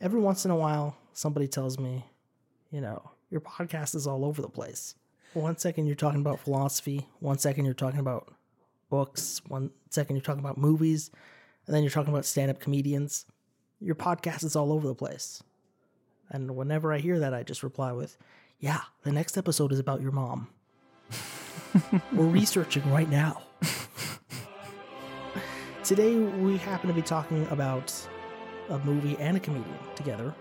every once in a while, somebody tells me, you know, your podcast is all over the place. One second you're talking about philosophy, one second you're talking about books, one second you're talking about movies, and then you're talking about stand up comedians. Your podcast is all over the place. And whenever I hear that, I just reply with, Yeah, the next episode is about your mom. We're researching right now. Today, we happen to be talking about a movie and a comedian together.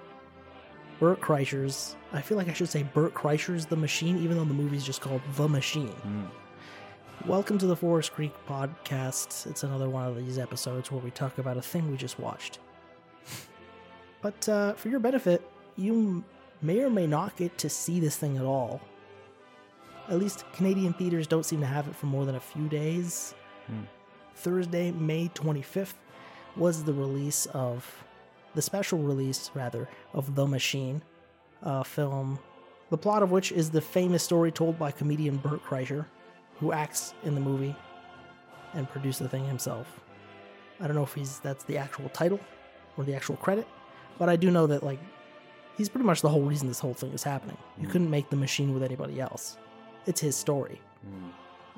Bert Kreischer's, I feel like I should say Bert Kreischer's The Machine, even though the movie's just called The Machine. Welcome to the Forest Creek podcast. It's another one of these episodes where we talk about a thing we just watched. But uh, for your benefit, you may or may not get to see this thing at all. At least Canadian theaters don't seem to have it for more than a few days. Thursday, May 25th, was the release of the special release, rather, of The Machine, a film, the plot of which is the famous story told by comedian Bert Kreischer, who acts in the movie and produced the thing himself. I don't know if he's that's the actual title or the actual credit, but I do know that like he's pretty much the whole reason this whole thing is happening. You hmm. couldn't make the machine with anybody else. It's his story. Hmm.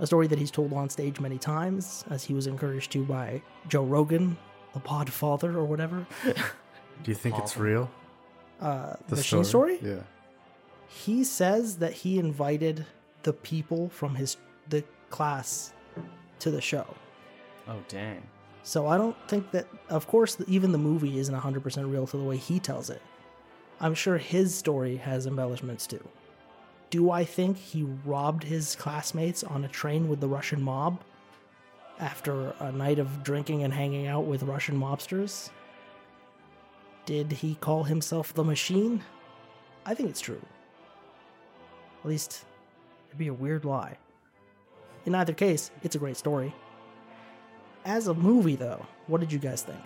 A story that he's told on stage many times, as he was encouraged to by Joe Rogan, the pod father or whatever. Do you think it's real? Uh, The machine story? Yeah. He says that he invited the people from his the class to the show. Oh dang. So I don't think that, of course, even the movie isn't 100% real to the way he tells it. I'm sure his story has embellishments too. Do I think he robbed his classmates on a train with the Russian mob after a night of drinking and hanging out with Russian mobsters? Did he call himself the machine? I think it's true. At least, it'd be a weird lie. In either case, it's a great story. As a movie, though, what did you guys think?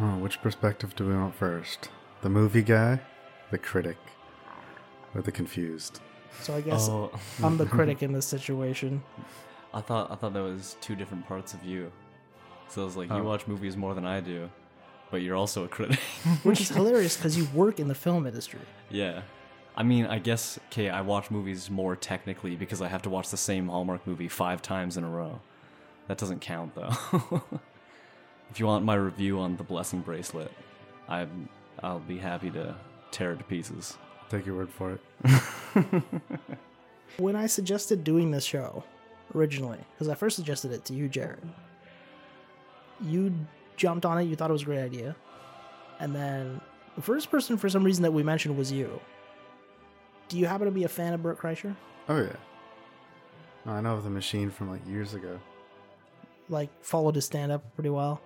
Oh, which perspective do we want first? The movie guy, the critic, or the confused? So I guess Oh, I'm the critic in this situation. I thought I thought that was two different parts of you. So I was like you Oh. watch movies more than I do, but you're also a critic. Which is hilarious because you work in the film industry. yeah. I mean, I guess okay, I watch movies more technically because I have to watch the same Hallmark movie five times in a row. That doesn't count though. if you want my review on the blessing bracelet, I'm I'll be happy to tear it to pieces. Take your word for it. When I suggested doing this show originally, because I first suggested it to you, Jarrod, you jumped on it, you thought it was a great idea. And then the first person for some reason that we mentioned was you. Do you happen to be a fan of Bert Kreischer? Oh yeah. No, I know of the machine from like years ago. Like, followed his stand up pretty well?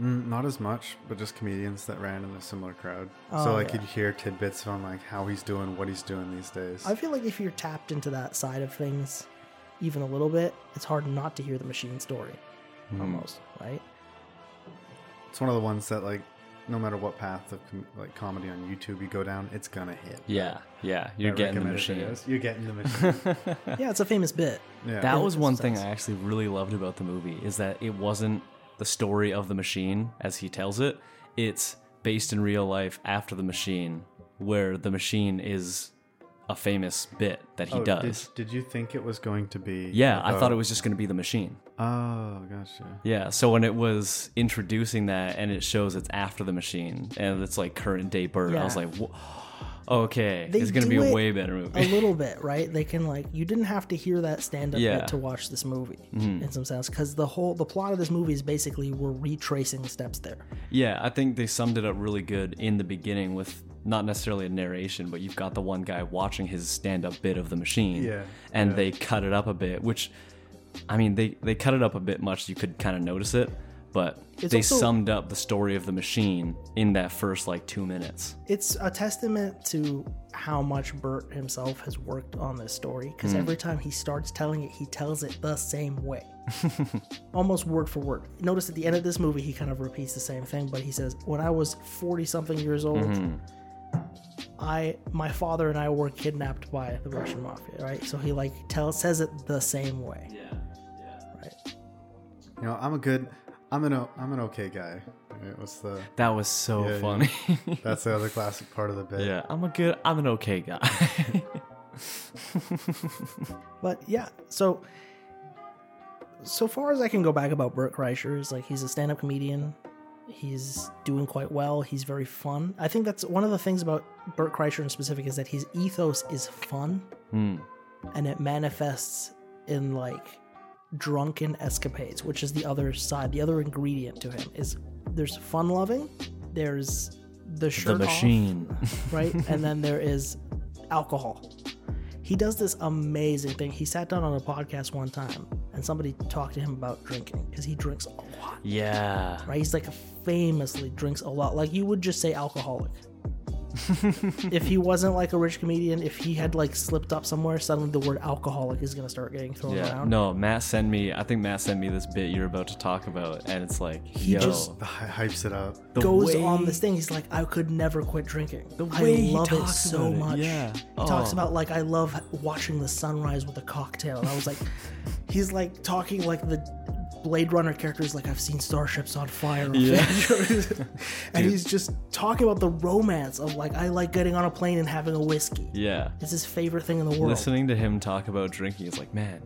Mm, not as much, but just comedians that ran in a similar crowd. Oh, so like yeah. you'd hear tidbits on like how he's doing, what he's doing these days. I feel like if you're tapped into that side of things even a little bit, it's hard not to hear the machine story. Almost, right? It's one of the ones that like, no matter what path of com- like comedy on YouTube you go down, it's gonna hit. Yeah, yeah, you're That getting the machine. videos. You're getting the machine. Yeah, it's a famous bit. yeah. That was one some thing. I actually really loved about the movie is that it wasn't the story of the machine as he tells it. It's based in real life after the machine, where the machine is a famous bit that he Oh, does. Did, did you think it was going to be? yeah, I thought it was just going to be the machine. Oh, gotcha. Yeah, so when it was introducing that and it shows it's after the machine and it's like current day Bert, I was like, "Wha- okay, They it's going to be a way better movie. a little bit, right? They can like you didn't have to hear that stand up Yeah. Mm-hmm. bit to watch this movie in some sense because the whole the plot of this movie is basically we're retracing steps there. Yeah, I think they summed it up really good in the beginning with not necessarily a narration, but you've got the one guy watching his stand up bit of the machine. Yeah, And yeah. they cut it up a bit, which, I mean, they, they cut it up a bit much, you could kind of notice it, but It's they also- summed up the story of the machine in that first like two minutes. It's a testament to how much Bert himself has worked on this story because every time he starts telling it, he tells it the same way, almost word for word. Notice at the end of this movie, he kind of repeats the same thing, but he says, "When I was forty something years old." Mm-hmm. I my father and I were kidnapped by the Russian mafia, right? So he like tells says it the same way, Yeah. right? You know, I'm a good, I'm an, o- I'm an okay guy. Right? What's the? That was so Yeah, yeah. funny. That's the other classic part of the bit. yeah, I'm a good, I'm an okay guy. But yeah, so so far as I can go back about Bert Kreischer is like he's a stand-up comedian. He's doing quite well. He's very fun. I think that's one of the things about Bert Kreischer in specific is that his ethos is fun, Hmm. and it manifests in like drunken escapades, which is the other side. The other ingredient to him is there's fun loving, there's the The shirt off, machine. right? and then there is alcohol. He does this amazing thing. He sat down on a podcast one time and somebody talked to him about drinking because he drinks a lot, yeah. right? He's like famously drinks a lot. Like you would just say alcoholic. if he wasn't like a rich comedian, if he had like slipped up somewhere, suddenly the word alcoholic is going to start getting thrown Yeah. around. No, Matt sent me. I think Matt sent me this bit you're about to talk about, and it's like, He yo, just- The hy- hypes it up. the goes way- on this thing. He's like, I could never quit drinking. The I way he love it talks so it, much. yeah. He talks Oh. about like I love watching the sunrise with a cocktail. And I was like, he's like talking like the Blade Runner characters. Like I've seen starships on fire. Yeah. Avengers." and he's just talking about the romance of like I like getting on a plane and having a whiskey. Yeah. It's his favorite thing in the world. Listening to him talk about drinking is like, man,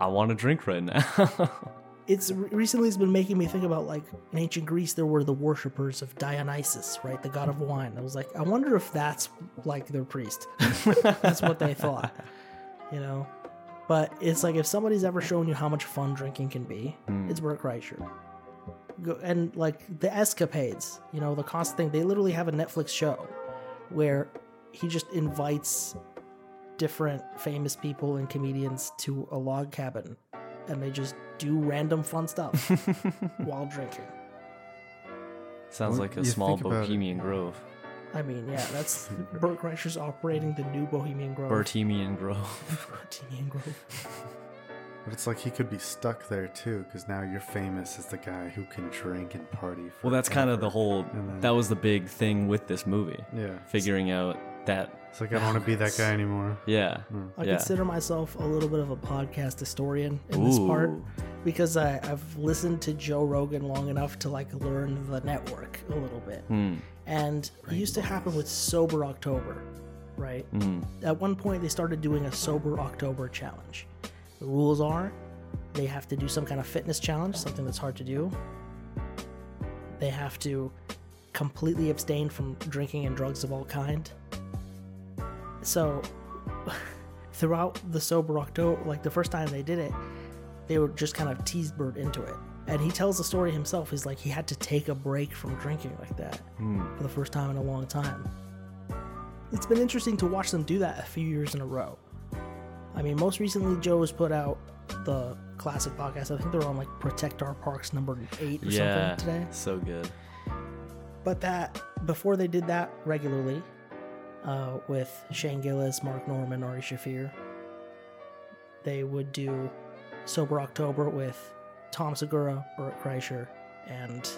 I want to drink right now. it's recently it's been making me think about like in ancient Greece there were the worshippers of Dionysus, right, the god of wine. I was like, I wonder if that's like their priest. that's what they thought, you know. But it's like if somebody's ever shown you how much fun drinking can be, hmm. it's Bert Kreischer. Go, and like the escapades, you know, the cost thing. They literally have a Netflix show where he just invites different famous people and comedians to a log cabin and they just do random fun stuff while drinking. Sounds Well, like a small think about it. Bohemian Grove. I mean, yeah, that's Bert Kreischer's operating the new Bohemian Grove. Bohemian Grove. Bohemian Grove. But it's like he could be stuck there too, because now you're famous as the guy who can drink and party. Well, that's kind of the whole. Then- That was the big thing with this movie. Yeah. Figuring out that. It's like I don't want to be that guy anymore. Yeah. I yeah. consider myself a little bit of a podcast historian in this part because I, I've listened to Joe Rogan long enough to like learn the network a little bit. Hmm. And it used to happen with Sober October, right? Hmm. At one point, they started doing a Sober October challenge. The rules are they have to do some kind of fitness challenge, something that's hard to do. They have to completely abstain from drinking and drugs of all kind. So, throughout the Sober October, like the first time they did it, they were just kind of teased Bert into it. And he tells the story himself. He's like, he had to take a break from drinking like that for the first time in a long time. It's been interesting to watch them do that a few years in a row. I mean, most recently, Joe has put out the classic podcast. I think they're on like Protect Our Parks number eight or Yeah. something today. So good. But that before they did that regularly uh, with Shane Gillis, Mark Normand, Ari Shaffir, they would do Sober October with Tom Segura, Bert Kreischer, and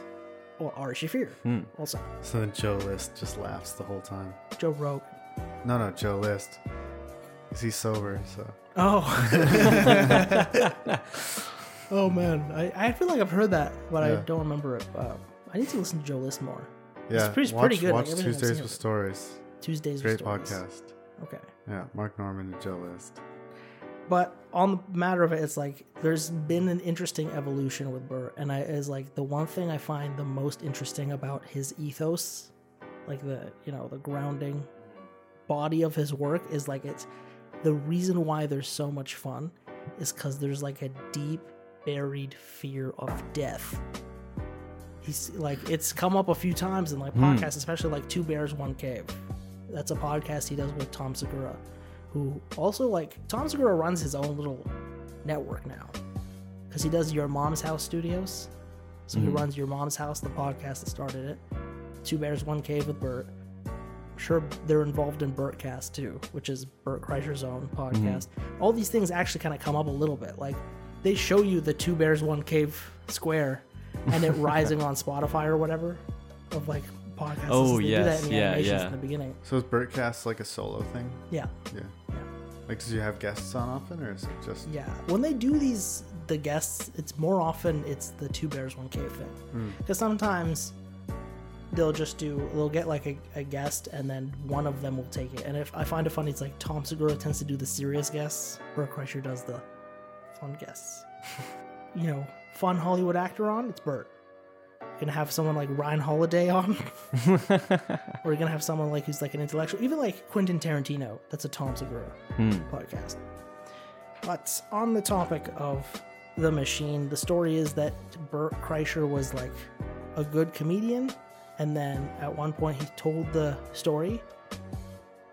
well, Ari Shaffir Hmm. also. So then Joe List just laughs the whole time. Joe Rogan. No, no, Joe List List. 'Cause he's sober, so. Oh. oh man, I, I feel like I've heard that, but I Yeah. don't remember it. Uh, I need to listen to Joe List more. Yeah, pretty- watch, pretty good, like Watch everything I've Tuesdays seen with of it. Stories. Tuesdays. Great with Stories. podcast. Okay. Yeah, Mark Normand and Joe List. But on the matter of it, it's like there's been an interesting evolution with Burr, and I is like the one thing I find the most interesting about his ethos, like the you know the grounding body of his work is like it's the reason why there's so much fun is because there's like a deep buried fear of death. He's like it's come up a few times in like hmm. podcasts, especially like Two Bears One Cave. That's a podcast he does with Tom Segura, who also like Tom Segura runs his own little network now because he does Your Mom's House Studios. So he mm-hmm. runs Your Mom's House, the podcast that started it. Two Bears One Cave with Bert. I'm sure they're involved in Bertcast too, which is Bert Kreischer's own mm-hmm. podcast. All these things actually kind of come up a little bit. Like they show you the Two Bears One Cave square and it rising on Spotify or whatever of like podcasts. Oh, they do yes. that in the Yeah, animations yeah. in the beginning. So is Bertcast like a solo thing? Yeah. Yeah. Like, do you have guests on often, or is it just? Yeah, when they do these, the guests, it's more often it's the two bears one cave thing. Hmm. Because sometimes they'll just do they'll get like a, a guest and then one of them will take it. And if I find it funny, it's like Tom Segura tends to do the serious guests, Bert Kreischer does the fun guests. you know, fun Hollywood actor on, it's Bert. Gonna have someone like Ryan Holiday on, or you're gonna have someone like who's like an intellectual, even like Quentin Tarantino. That's a Tom Segura hmm. podcast. But on the topic of the machine, the story is that Bert Kreischer was like a good comedian, and then at one point he told the story,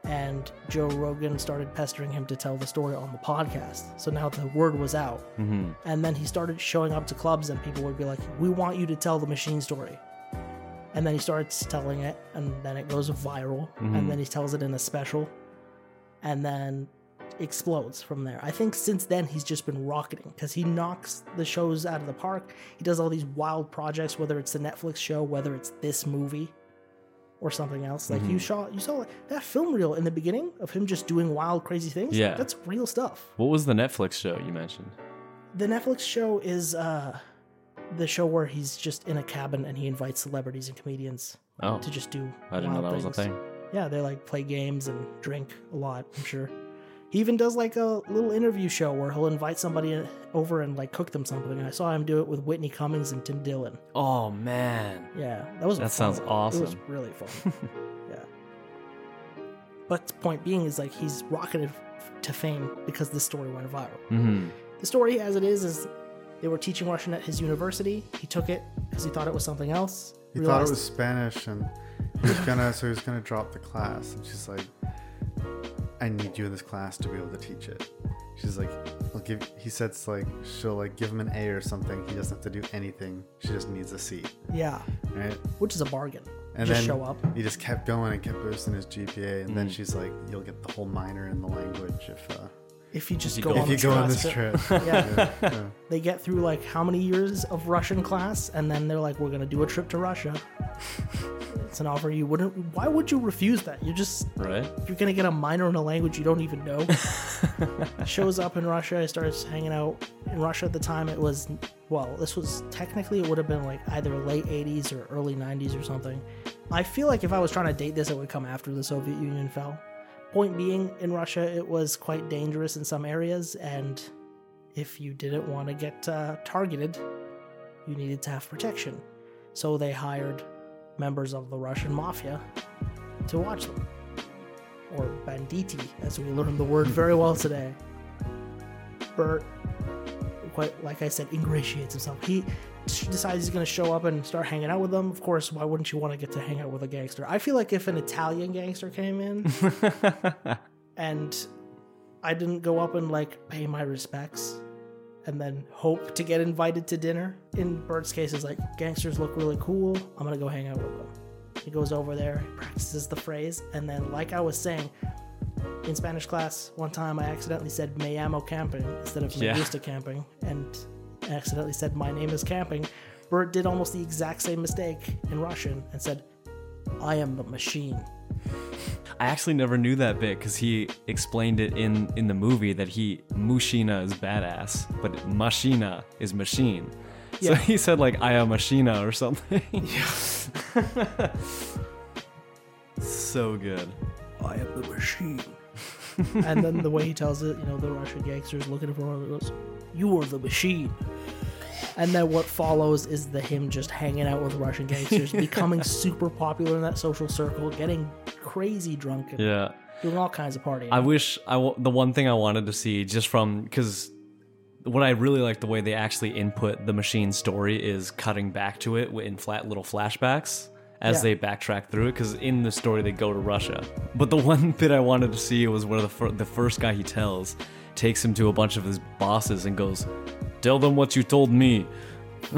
and Joe Rogan started pestering him to tell the story on the podcast. So now the word was out, Mm-hmm. and then he started showing up to clubs, and people would be like, "We want you to tell the machine story." And then he starts telling it, and then it goes viral, and then he tells it in a special, and then explodes from there. I think since then he's just been rocketing because he knocks the shows out of the park. He does all these wild projects, whether it's the Netflix show, whether it's this movie, or something else. Like you saw, you saw that film reel in the beginning of him just doing wild, crazy things. Yeah. that's real stuff. What was the Netflix show you mentioned? The Netflix show is uh the show where he's just in a cabin and he invites celebrities and comedians Oh, to just do. I didn't know that was a things. thing. Yeah, they like play games and drink a lot, I'm sure. He even does like a little interview show where he'll invite somebody over and like cook them something. And I saw him do it with Whitney Cummings and Tim Dillon. Oh man. Yeah, that was That fun sounds one. It was really fun. yeah. But point being is like he's rocketed to fame because this story went viral. Mm-hmm. The story, as it is, is they were teaching Russian at his university. He took it because he thought it was something else. He thought it was Spanish, and he was gonna, so he was gonna drop the class. And she's like, "I need you in this class to be able to teach it." She's like, "I'll give." He said, it's like she'll like give him an A or something. He doesn't have to do anything. She just needs a C, Yeah, right? which is a bargain. And Just then show up. he just kept going and kept boosting his GPA. And then she's like, "You'll get the whole minor in the language if uh, If you just you go go- on if you go on this trip. trip." Yeah. yeah, yeah. They get through like how many years of Russian class, and then they're like, "We're gonna do a trip to Russia." it's an offer you wouldn't. Why would you refuse that? You're just Right? you're gonna get a minor in a language you don't even know. Shows up in Russia, he starts hanging out in Russia at the time. It was well, this was technically it would have been like either late '80s or early '90s or something. I feel like if I was trying to date this, it would come after the Soviet Union fell. Point being, in Russia, it was quite dangerous in some areas, and if you didn't want to get uh, targeted, you needed to have protection. So they hired members of the Russian mafia to watch them or banditi, as we learned the word very well today. Bert, quite like I said, ingratiates himself. He decides he's going to show up and start hanging out with them. Of course, why wouldn't you want to get to hang out with a gangster? I feel like if an Italian gangster came in and I didn't go up and like pay my respects and then hope to get invited to dinner. In Bert's case, it's like gangsters look really cool. I'm gonna go hang out with them. He goes over there, practices the phrase, and then, like I was saying, in Spanish class, one time I accidentally said "me amo camping" instead of "me Yeah. gusta camping," and accidentally said "my name is camping." Bert did almost the exact same mistake in Russian and said, "I am the machine." I actually never knew that bit because he explained it in in the movie that he Mushina is badass, but Machina is machine. So he said like I am Machina or something. so good. I am the machine. and then the way he tells it, you know, the Russian gangsters looking for him, goes, "You are the machine." And then what follows is the him just hanging out with Russian gangsters, becoming super popular in that social circle, getting crazy drunk, and Yeah. doing all kinds of partying. I wish I w- the one thing I wanted to see just from because what I really like the way they actually input the machine story is cutting back to it in flat little flashbacks as Yeah. they backtrack through it because in the story they go to Russia. But the one bit I wanted to see was where the fir- the first guy he tells takes him to a bunch of his bosses and goes, "Tell them what you told me."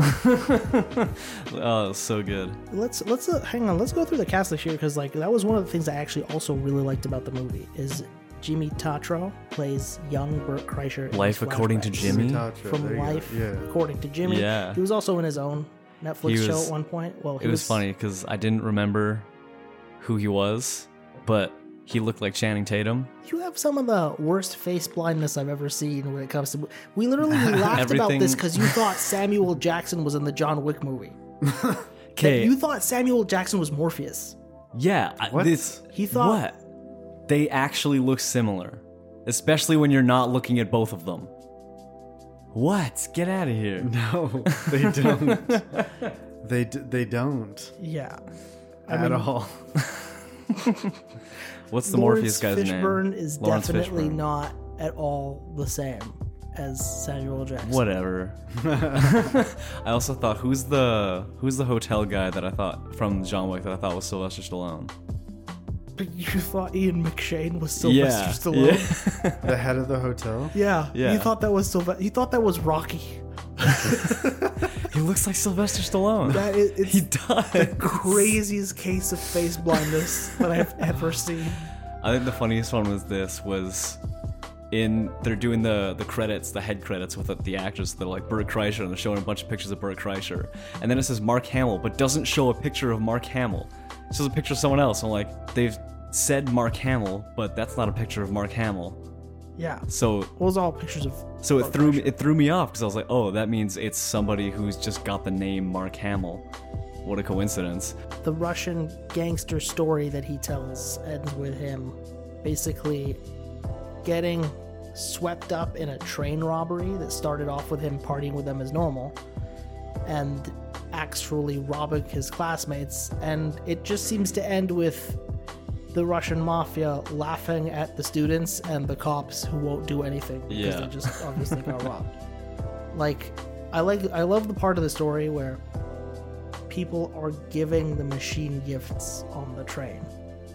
oh, so good. let's let's uh, hang on. Let's go through the cast this year because like that was one of the things I actually also really liked about the movie is Jimmy Tatro plays young Bert Kreischer. Life According to flashbacks. Jimmy? Tatro, from there you go. Life Yeah. according to Jimmy. Yeah. He was also in his own Netflix He show was- at one point. Well, he It was funny because I didn't remember who he was, but he looked like Channing Tatum. You have some of the worst face blindness I've ever seen when it comes to. We literally laughed about this because you thought Samuel Jackson was in the John Wick movie. Okay. you thought Samuel Jackson was Morpheus. Yeah, I- What? this He thought- what? They actually look similar, especially when you're not looking at both of them. What? Get out of here! No, they don't. they d- they don't Yeah. at all. What's the Lawrence Morpheus guy's Fishburne name? is Lawrence definitely Fishburne. not at all the same as Samuel Jackson. Whatever. I also thought who's the who's the hotel guy that I thought from John Wick that I thought was Sylvester Stallone. But you thought Ian McShane was Sylvester yeah, Stallone? yeah. The head of the hotel. Yeah. Yeah. You thought that was Sylvester. You thought that was Rocky. he looks like Sylvester Stallone. That is, it's he does. The craziest case of face blindness that I've ever seen. I think the funniest one was this was in they're doing the the credits, the head credits with the, the actors. They're like Bert Kreischer, and they're showing a bunch of pictures of Bert Kreischer, and then it says Mark Hamill, but doesn't show a picture of Mark Hamill. It shows a picture of someone else. I'm like, they've said Mark Hamill, but that's not a picture of Mark Hamill. Yeah. So What was all pictures of? so it threw me it threw me off because I was like, oh, that means it's somebody who's just got the name Mark Hamill. What a coincidence. the Russian gangster story that he tells ends with him basically getting swept up in a train robbery that started off with him partying with them as normal and actually robbing his classmates and it just seems to end with the Russian mafia laughing at the students and the cops who won't do anything because Yeah. they just obviously got robbed. Like I like I love the part of the story where people are giving the machine gifts on the train.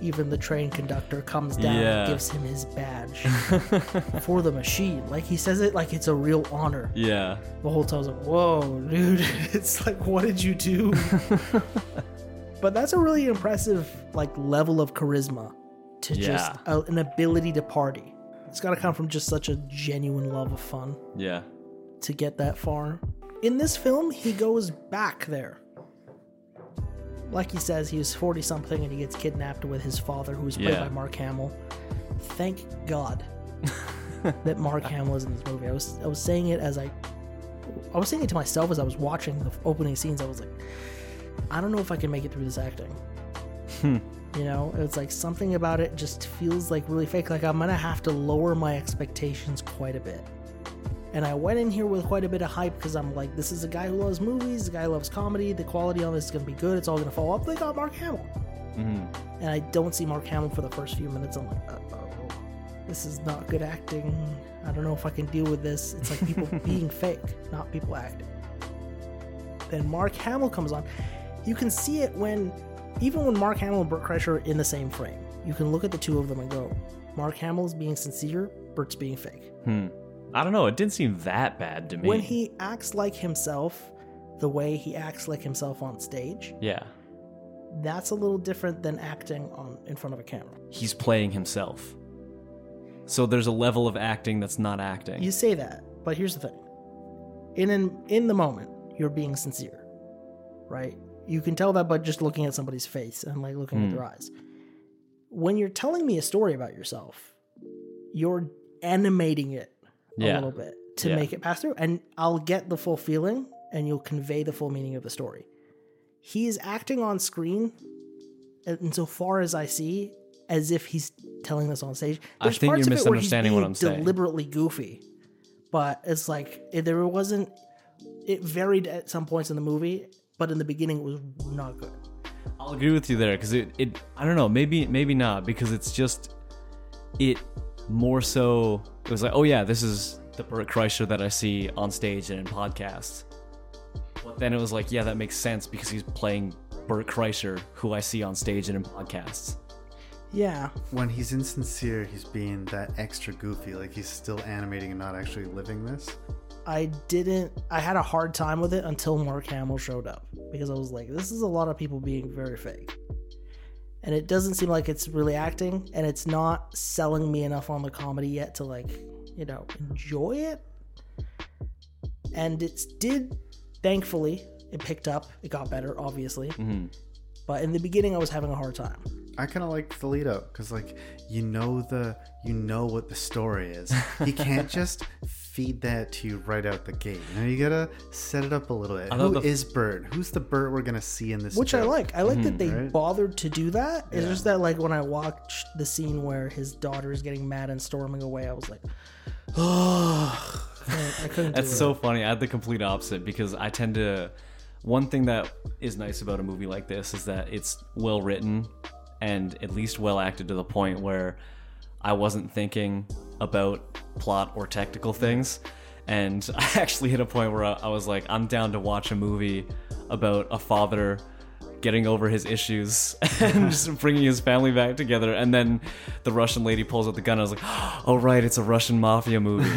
Even the train conductor comes down Yeah. and gives him his badge for the machine. Like he says it like it's a real honor. Yeah. The whole time I was like, whoa, dude. It's like, what did you do? but that's a really impressive like level of charisma to just Yeah. a, an ability to party. It's got to come from just such a genuine love of fun Yeah. to get that far. In this film, he goes back there. Like he says, he was 40 something and he gets kidnapped with his father, who's played Yeah. by Mark Hamill. Thank God that Mark Hamill is in this movie. I was I was saying it as I I was saying it to myself as I was watching the opening scenes. I was like, I don't know if I can make it through this acting. You know, it's like something about it just feels like really fake. Like I'm gonna have to lower my expectations quite a bit. And I went in here with quite a bit of hype because I'm like, this is a guy who loves movies, the guy loves comedy, the quality on this is gonna be good, it's all gonna fall up. They got Mark Hamill. hmm And I don't see Mark Hamill for the first few minutes. I'm like, oh, this is not good acting. I don't know if I can deal with this. It's like people being fake, not people acting. Then Mark Hamill comes on. You can see it when, even when Mark Hamill and Bert Kreischer are in the same frame. You can look at the two of them and go, Mark Hamill's being sincere, Bert's being fake. Hmm. I don't know. It didn't seem that bad to me. When he acts like himself, the way he acts like himself on stage, yeah, that's a little different than acting on in front of a camera. he's playing himself. So there's a level of acting that's not acting. You say that, but here's the thing. In in, in the moment, you're being sincere. Right? You can tell that by just looking at somebody's face and like looking at Hmm. their eyes. When you're telling me a story about yourself, you're animating it a Yeah. little bit to Yeah. make it pass through and I'll get the full feeling and you'll convey the full meaning of the story. He's acting on screen insofar as I see as if he's telling this on stage. I think parts you're of it where he's misunderstanding what I'm saying. Deliberately goofy, but it's like there wasn't. It varied at some points in the movie, but in the beginning it was not good. I'll agree with you there because it, it I don't know maybe maybe not because it's just it more so it was like oh yeah this is the Bert Kreischer that I see on stage and in podcasts but then it was like yeah that makes sense because he's playing Bert Kreischer who I see on stage and in podcasts Yeah, When he's insincere, he's being that extra goofy. Like he's still animating and not actually living this. I didn't. I had a hard time with it until Mark Hamill showed up because I was like, this is a lot of people being very fake. And it doesn't seem like it's really acting, and it's not selling me enough on the comedy yet to like, you know, enjoy it. And it did, thankfully, it picked up. It got better, obviously. hmm But in the beginning, I was having a hard time. I kind of like the lead up because, like, you know the you know what the story is. He can't just feed that to you right out the gate. Now you gotta set it up a little bit. I thought Who the- is Bert? Who's the Bert we're gonna see in this? Which I like. I like that hmm. they right? bothered to do that. It's Yeah. just that like when I watched the scene where his daughter is getting mad and storming away, I was like, oh, I couldn't. That's do so funny. I had the complete opposite because I tend to. One thing that is nice about a movie like this is that it's well written and at least well acted to the point where I wasn't thinking about plot or technical things. And I actually hit a point where I, I was like, I'm down to watch a movie about a father getting over his issues and just bringing his family back together. And then the Russian lady pulls out the gun. I was like, oh, right, it's a Russian mafia movie.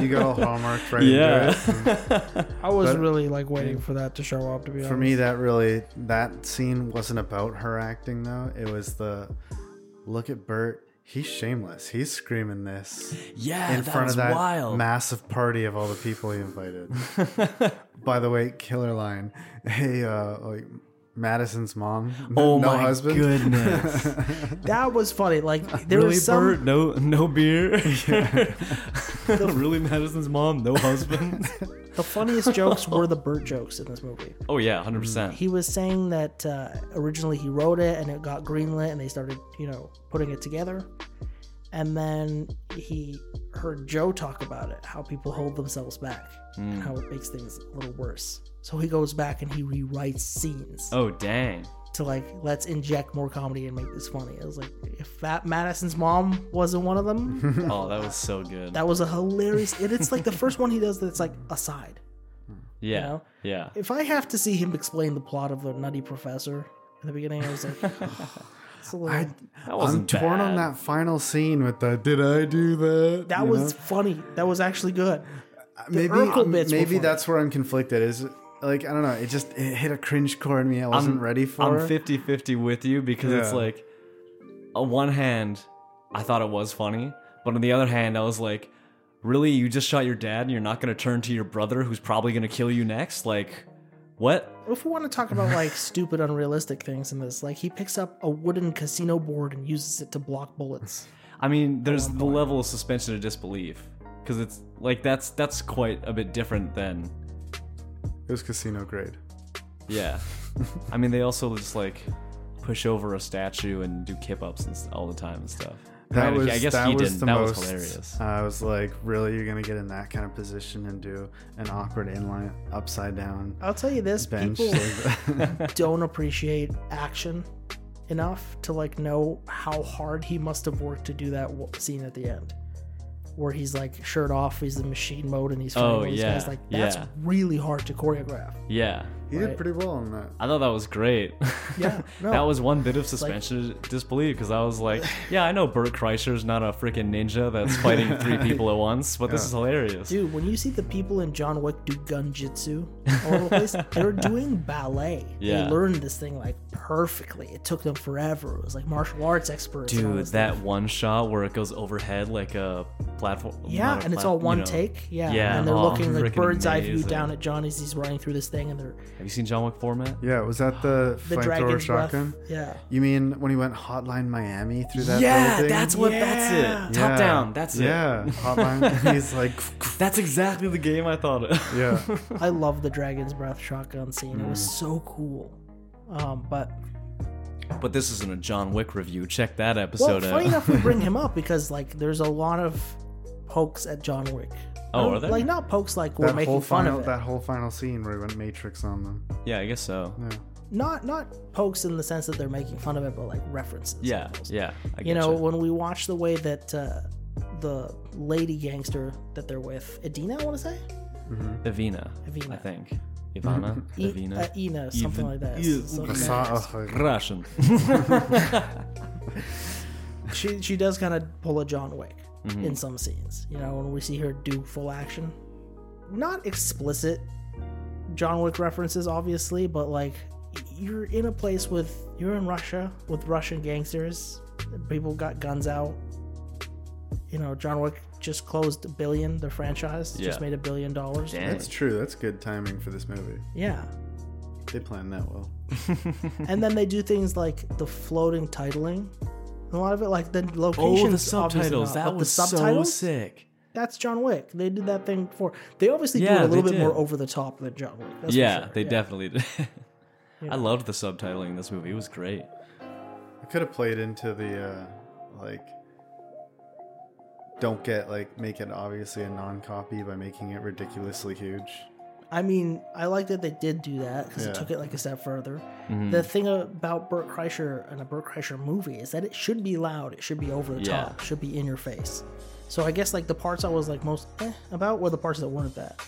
You got all hallmarked right Yeah. into it. I was But- really like waiting for that to show up. To be honest, For me, that really that scene wasn't about her acting though. It was the look at Bert. He's shameless. He's screaming this yeah, in front of that wild. massive party of all the people he invited. By the way, killer line. Hey, uh, like Madison's mom. Oh no my husband. goodness! that was funny. Like there really, was some. Bert? No, no beer. really, Madison's mom, no husband. The funniest jokes were the Bert jokes in this movie. oh yeah, hundred percent. He was saying that uh, originally he wrote it and it got greenlit and they started, you know, putting it together. And then he heard Joe talk about it, how people hold themselves back and how it makes things a little worse. So he goes back and he rewrites scenes Oh dang! to like, let's inject more comedy and make this funny. I was like, if that Madison's mom wasn't one of them, Oh, that was so good. that was a hilarious. And it's like the first one he does that's like aside. yeah, know? yeah. If I have to see him explain the plot of the Nutty Professor in the beginning, I was like, it's a little. I, That I'm wasn't torn on bad. that final scene with the "Did I do that?" that you was know? funny. That was actually good. maybe Urkel bits were maybe funny. that's where I'm conflicted. Is like I don't know. It just it hit a cringe core in me. I wasn't ready for. I'm 50-50 with you because it's Yeah. like, on one hand, I thought it was funny, but on the other hand, I was like, really, you just shot your dad and you're not going to turn to your brother who's probably going to kill you next? Like, what? If we want to talk about like stupid, unrealistic things in this, like he picks up a wooden casino board and uses it to block bullets. I mean, there's the level of suspension of disbelief because it's like that's that's quite a bit different than It was casino grade. yeah. I mean, they also just like push over a statue and do kip ups and st- all the time and stuff. That Granted, was I guess that he was didn't. the that most. was hilarious. Uh, I was like, really, you're gonna get in that kind of position and do an awkward inline upside down I'll tell you this: bench? people don't appreciate action enough to like know how hard he must have worked to do that scene at the end, where he's like shirt off, he's in machine mode, and he's fighting Oh, all these yeah, guys. Like that's yeah. really hard to choreograph. yeah, he Right. did pretty well on that. I thought that was great. Yeah, no. that was one bit of suspension of disbelief because I was like, yeah, I know Bert Kreischer's not a freaking ninja that's fighting three people at once, but this is hilarious. Dude, when you see the people in John Wick do gun jitsu all over the place, they're doing ballet. Yeah. They learned this thing like perfectly. It took them forever. It was like martial arts experts. Dude, that stuff. one shot where it goes overhead like a platform. Yeah, and it's plat- all one you know. take. Yeah. Yeah, And they're oh, looking like freaking bird's eye view down at John as he's running through this thing, and they're Have you seen John Wick 4, Matt? Yeah, was that the, the flamethrower dragon's shotgun? breath. Yeah. You mean when he went Hotline Miami through that yeah, building? that's what. That's Yeah. it. Top Yeah. down. That's it. Yeah, Hotline. He's like, That's exactly the game I thought of. yeah. I love the dragon's breath shotgun scene. It was Mm. so cool. Um, but But this isn't a John Wick review. Check that episode well, funny out. enough, we bring him up because like there's a lot of pokes at John Wick. Oh, are there? Like not pokes like we're That making whole fun final, of it. that whole final scene where he went Matrix on them. yeah, I guess so. Yeah. Not not pokes in the sense that they're making fun of it, but like references. Yeah, almost. yeah. I You know, getcha. when we watch the way that uh, the lady gangster that they're with, Edina, I want to say, Ivina, Ivina. I think. Ivana, E- Ivina. uh, Ina, something Even- like that. Yeah. Something I like saw, that. like, Russian. She she does kind of pull a John Wick Mm-hmm. in some scenes. You know, when we see her do full action, not explicit John Wick references, obviously, but like you're in a place with you're in Russia with Russian gangsters. People got guns out. You know, John Wick just closed a billion. The franchise Yeah. just made a billion dollars. Dang. that's true. That's good timing for this movie. Yeah. They planned that well. and then they do things like the floating titling. A lot of it, like the Oh, the subtitles. not, That was the subtitles. so sick. that's John Wick. They did that thing before. They obviously do Yeah, it a little they bit more over the top than John Wick. That's yeah, sure. they definitely did. I know. loved the subtitling in this movie. It was great. I could have played into the uh, like don't get like make it obviously a non-copy by making it ridiculously huge. I mean, I like that they did do that because Yeah. it took it like a step further. Mm-hmm. The thing about Bert Kreischer and a Bert Kreischer movie is that it should be loud. It should be over the Yeah. top. Should be in your face. So I guess like the parts I was like most eh, about were the parts that weren't that.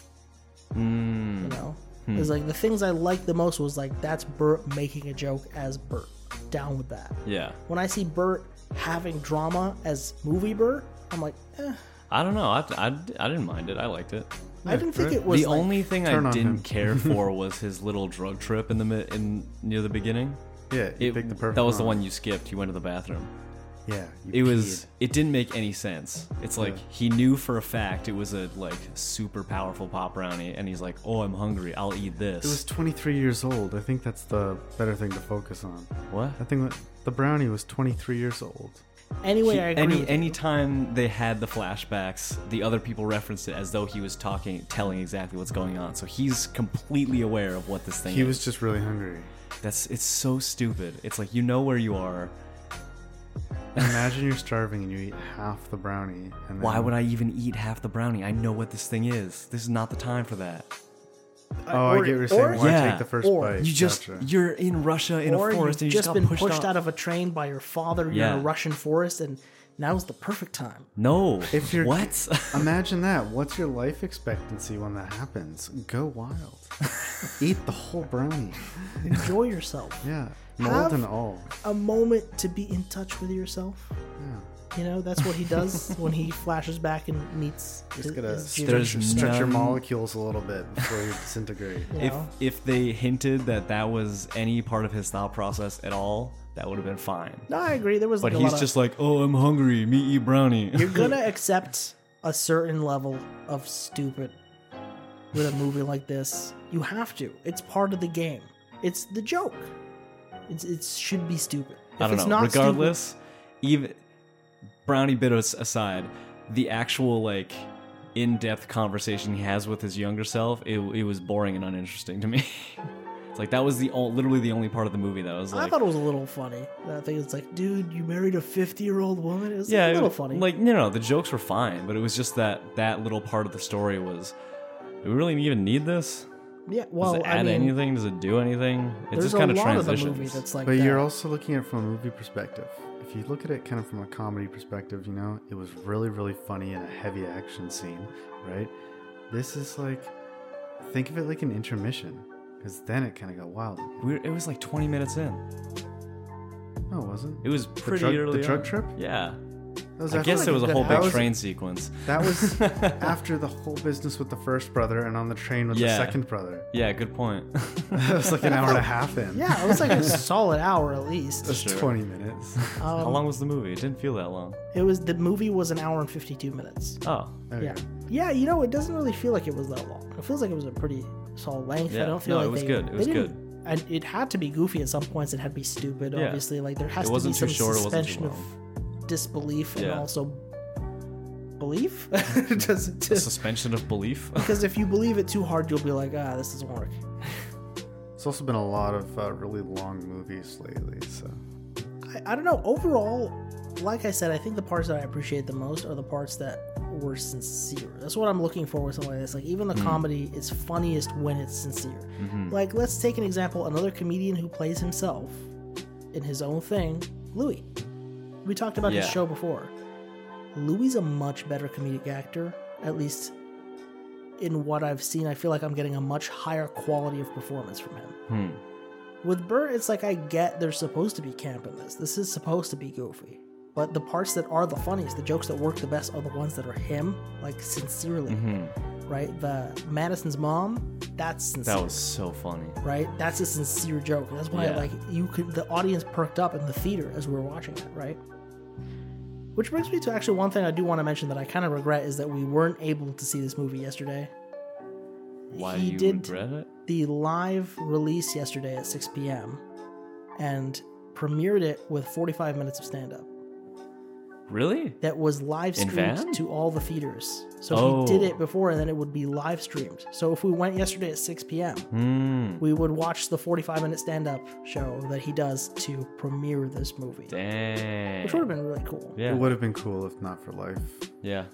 Mm, You know, Hmm. it's like the things I liked the most was like that's Bert making a joke as Bert. Down with that. yeah. When I see Bert having drama as movie Bert, I'm like, eh. I don't know. I, I, I didn't mind it. I liked it. I didn't think it was the like- only thing I on didn't him. care for was his little drug trip in the mi- in near the beginning. Yeah, you It, picked the perfect that was the one. one you skipped. You went to the bathroom. Yeah, you It was. It didn't make any sense. It's like Yeah. he knew for a fact it was a like super powerful pop brownie, and he's like, "Oh, I'm hungry. I'll eat this." It was 23 years old. I think that's the better thing to focus on. what? I think the brownie was 23 years old. Anyway. He- I agree. any with you. anytime they had the flashbacks, the other people referenced it as though he was talking, telling exactly what's going on. So he's completely aware of what this thing is. He is. was just really hungry. That's it's so stupid. It's like you know where you are. Imagine you're starving and you eat half the brownie. And then, Why would I even eat half the brownie? I know what this thing is. This is not the time for that. Uh, oh, I get what you're saying. or- Why Yeah. take the first Or bite? You just Gotcha. you're in Russia in or a forest you've and you just just, been pushed, pushed out of a train by your father. You're in a Russian forest, and now's the perfect time. No. If you're what? Imagine that. What's your life expectancy when that happens? Go wild. Eat the whole brownie. Enjoy yourself. Yeah, Have- mold and all. A moment to be in touch with yourself. Yeah. You know, that's what he does when he flashes back and meets. Just his- gotta his stretch, stretch your molecules a little bit before you disintegrate. you if know? if they hinted that that was any part of his thought process at all, that would have been fine. No, I agree. There was But like a he's lot of- just like, "Oh, I'm hungry. Me eat brownie." you're gonna accept a certain level of stupid with a movie like this. You have to. It's part of the game. It's the joke. It's it should be stupid. If I don't it's know. not stupid- Regardless, even brownie bit as- aside, the actual like in-depth conversation he has with his younger self, it, it was boring and uninteresting to me. it's like that was the o- literally the only part of the movie that was like I thought it was a little funny. That thing it's like, dude, you married a fifty-year-old woman. It was yeah, a it- little funny. Like no, no, the jokes were fine, but it was just that that little part of the story was. Do we really even need this? Yeah, Does well, it I add mean, anything? Does it do anything? It's just kind of lot of the transitions. movie that's like But that. you're also looking at it from a movie perspective. If you look at it kind of from a comedy perspective, you know, it was really, really funny in a heavy action scene, right? This is like, think of it like an intermission, because then it kind of got wild. We were- it was like 20 minutes in. No, it wasn't. It was pretty drug- the early. drug on. trip? Yeah. That was I guess oh like there was a a whole half- big was- train sequence. That was after the whole business with the first brother and on the train with Yeah. the second brother. Yeah, good point. That was like an hour and a half in. yeah, it was like a solid hour at least. That's Sure. 20 minutes. Um, how long was the movie? It didn't feel that long. It was the movie was an hour and fifty-two minutes. Oh, Okay. Yeah, yeah. You know, it doesn't really feel like it was that long. It feels like it was a pretty solid length. I Yeah. don't feel No, like it was they- good. It was didn't- And it had to be goofy at some points. It had to be stupid. Yeah. Obviously, like there has It to wasn't be some short, it wasn't suspension of disbelief and Yeah. also belief. Does it just suspension of belief. because if you believe it too hard, you'll be like, ah, this doesn't work. It's also been a lot of uh, really long movies lately, so. I, I don't know. Overall, like I said, I think the parts that I appreciate the most are the parts that were sincere. That's what I'm looking for with something like this. Like even Mm. the comedy is funniest when it's sincere. Mm-hmm. Like let's take an example. Another comedian who plays himself in his own thing, Louis. We talked about his show before. Louis a much better comedic actor, at least in what I've seen. I feel like I'm getting a much higher quality of performance from him. Hmm. With Bert, it's like I get there's supposed to be camp in this. This is supposed to be goofy. But the parts that are the funniest, the jokes that work the best, are the ones that are him, like sincerely, Mm-hmm. right? The Madison's mom, that's sincere, That was so funny. right? That's a sincere joke. That's why, Yeah. like, you could the audience perked up in the theater as we were watching it, right? Which brings me to actually one thing I do want to mention that I kind of regret is that we weren't able to see this movie yesterday. Why He you did- regret it? the live release yesterday at 6 p.m. and premiered it with 45 minutes of stand up. Really? that was live streamed to all the theaters. So Oh. he did it before, and then it would be live streamed. So if we went yesterday at 6 p.m., Hmm. we would watch the 45 minute stand up show that he does to premiere this movie, Dang. which would have been really cool. Yeah. It would have been cool if not for life. Yeah.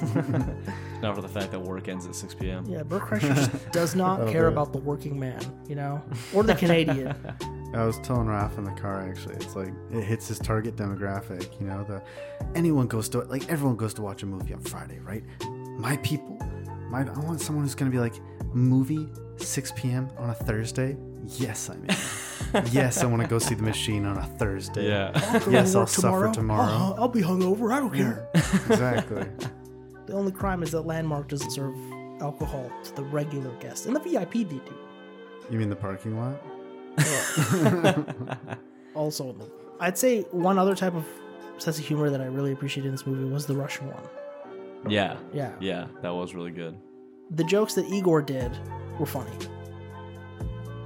Not for the fact that work ends at 6 p.m. Yeah, Bert Kreischer does not Oh, care good. about the working man, you know, or the Canadian. I was telling Raph in the car actually, it's like it hits his target demographic. You know, the anyone goes to like everyone goes to watch a movie on Friday, right? My people, my I want someone who's gonna be like movie 6 p.m. on a Thursday. Yes, I'm in. yes, I want to go see the machine on a Thursday. Yeah. Go Yes, I'll work suffer tomorrow. Uh-huh, I'll be hungover. I don't care. exactly. The only crime is that Landmark doesn't serve alcohol to the regular guests, and the VIP they do. You mean the parking lot? Also, I'd say one other type of sense of humor that I really appreciated in this movie was the Russian one. yeah. Yeah, Yeah. That was really good. the jokes that Igor did were funny.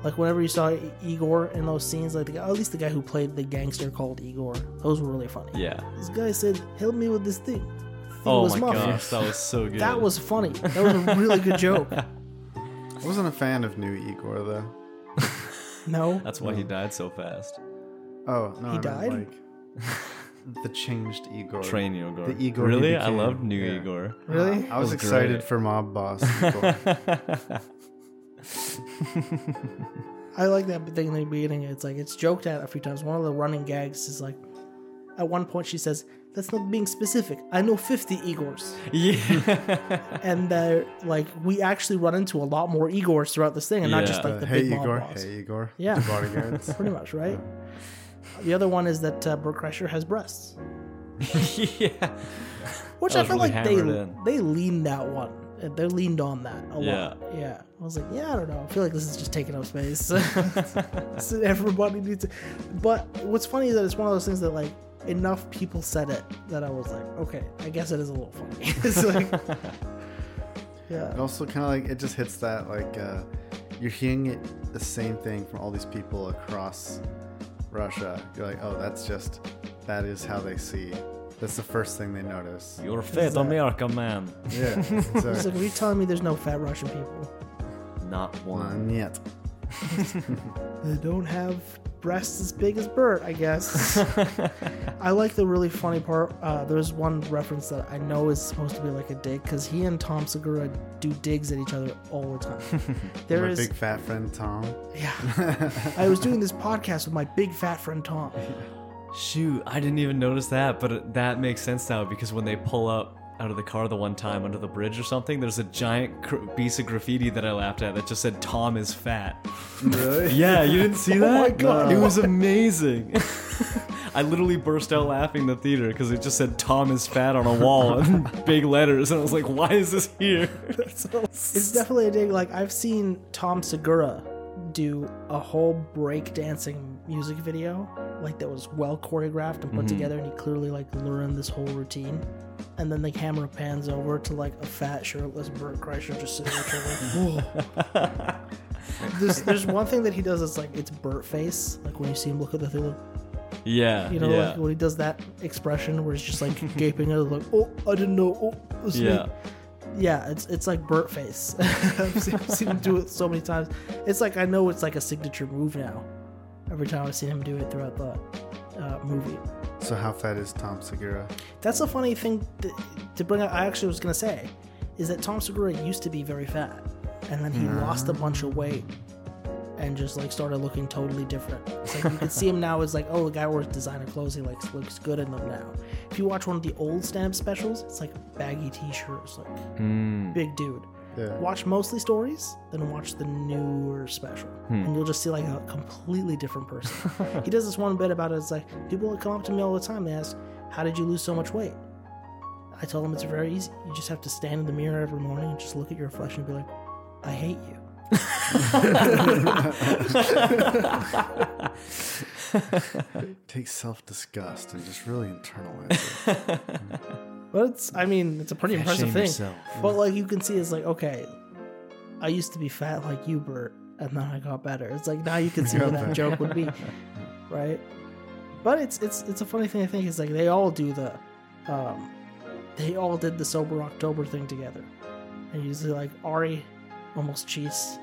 Like whenever you saw Igor in those scenes, like the, guy- at least the guy who played the gangster called Igor, those were really funny. Yeah. This guy said, "Help me with this thing." thing Oh was my muffled." gosh. That was so good. That was funny. That was a really good joke. I wasn't a fan of new Igor though. No, That's why he died so fast. Oh no, He I meant, died? like the changed Igor. Train Igor. The Igor he Really? I became. loved new Yeah. Igor. really. I was, was excited great. for Mob Boss. Igor. I like that thing in the beginning. It's like it's joked at a few times. One of the running gags is like, at one point she says, "That's not being specific. I know 50 Igors." yeah. and uh, like we actually run into a lot more Igors throughout this thing, and not just Yeah. like Uh, the hey big mob Igor, boss. hey Igor. Yeah. Bodyguards. Pretty much, right? The other one is that uh, Bert Kreischer has breasts, yeah. which That I feel really like they in. they leaned that one. Uh, They leaned on that a Yeah. lot. Yeah, I was like, yeah, I don't know. I feel like this is just taking up space. So everybody needs it. But what's funny is that it's one of those things that like enough people said it that I was like, okay, I guess it is a little funny. it's like, yeah. It also kind of like it just hits that like uh, you're hearing it the same thing from all these people across Russia. You're like, oh, that's just that is how they see. That's the first thing they notice. You're a fat that? American man. Yeah, It's like, are you telling me there's no fat Russian people? Not one. Not yet. They don't have breasts as big as Bert, I guess. I like the really funny part. Uh, there's one reference that I know is supposed to be like a dig because he and Tom Segura do digs at each other all the time. There My is, big fat friend Tom. yeah. I was doing this podcast with my big fat friend Tom. Shoot, I didn't even notice that, but that makes sense now because when they pull up out of the car the one time under the bridge or something, there's a giant cr- piece of graffiti that I laughed at that just said "Tom is fat." Really? Yeah, you didn't see that? Oh my God. It was amazing. I literally burst out laughing in the theater because it just said "Tom is fat" on a wall in big letters, and I was like, "Why is this here?" It's definitely a dig. Like I've seen Tom Segura do a whole breakdancing music video, like that was well choreographed and put mm-hmm. together, and he clearly like learned this whole routine. And then the camera pans over to like a fat shirtless Bert Kreischer just sitting there. like, there's, there's one thing that he does that's like it's Bert face, like when you see him look at the thing, yeah, you know, yeah, like when he does that expression where he's just like gaping at it, like, oh, I didn't know, oh, this me." yeah. Yeah, it's it's like Bert face. I've seen, seen him do it so many times. It's like I know it's like a signature move now. Every time I've seen him do it throughout the uh, movie. So how fat is Tom Segura? That's a funny thing to, to bring up. I actually was gonna say is that Tom Segura used to be very fat, and then he lost a bunch of weight and just like started looking totally different. It's like you can see him now as like, oh, the guy wears designer clothes. He like looks good in them now. If you watch one of the old stand-up specials, it's like baggy t-shirts, like Mm. big dude. Yeah. watch mostly stories, then watch the newer special, hmm. and you'll just see like a completely different person. he does this one bit about it. It's like people will come up to me all the time. They ask, "How did you lose so much weight?" I tell them it's very easy. You just have to stand in the mirror every morning and just look at your reflection and be like, "I hate you." Take self disgust and just really internalize it. But it's, I mean, it's a pretty impressive thing. yourself. But like you can see, it's like okay, I used to be fat like you, Bert, and then I got better. It's like now you can see Got that joke would be, right? But it's it's it's a funny thing. I think is like they all do the, um, they all did the sober October thing together, and usually like Ari, almost cheats,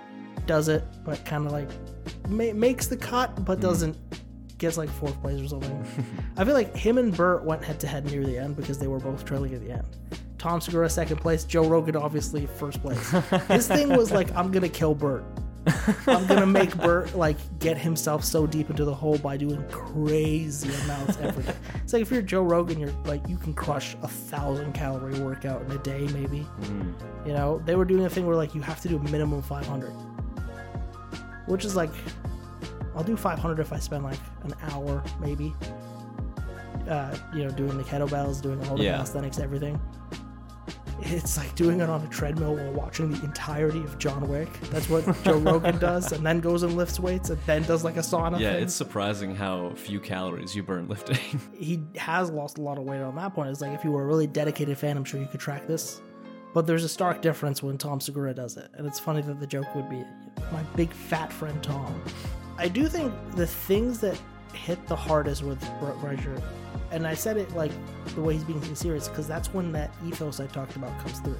does it, but kind of like ma- makes the cut, but doesn't gets like fourth place or something. I feel like him and Bert went head to head near the end because they were both trailing at the end. Tom Segura second place, Joe Rogan obviously first place. His thing was like, I'm gonna kill Bert. I'm gonna make Bert like get himself so deep into the hole by doing crazy amounts every day. It's like if you're Joe Rogan, you're like you can crush a thousand calorie workout in a day, maybe. Mm. You know, they were doing a thing where like you have to do a minimum 500, which is like I'll do 500 if I spend like an hour, maybe. Uh, you know, doing the kettlebells, doing all the Yeah. calisthenics, everything. It's like doing it on a treadmill while watching the entirety of John Wick. That's what Joe Rogan does, and then goes and lifts weights, and then does like a sauna. Yeah, thing. it's surprising how few calories you burn lifting. he has lost a lot of weight on that point. It's like if you were a really dedicated fan, I'm sure you could track this. But there's a stark difference when Tom Segura does it, and it's funny that the joke would be my big fat friend Tom. I do think the things that hit the hardest with Bert Kreischer, and I said it like the way he's being serious, because that's when that ethos I talked about comes through.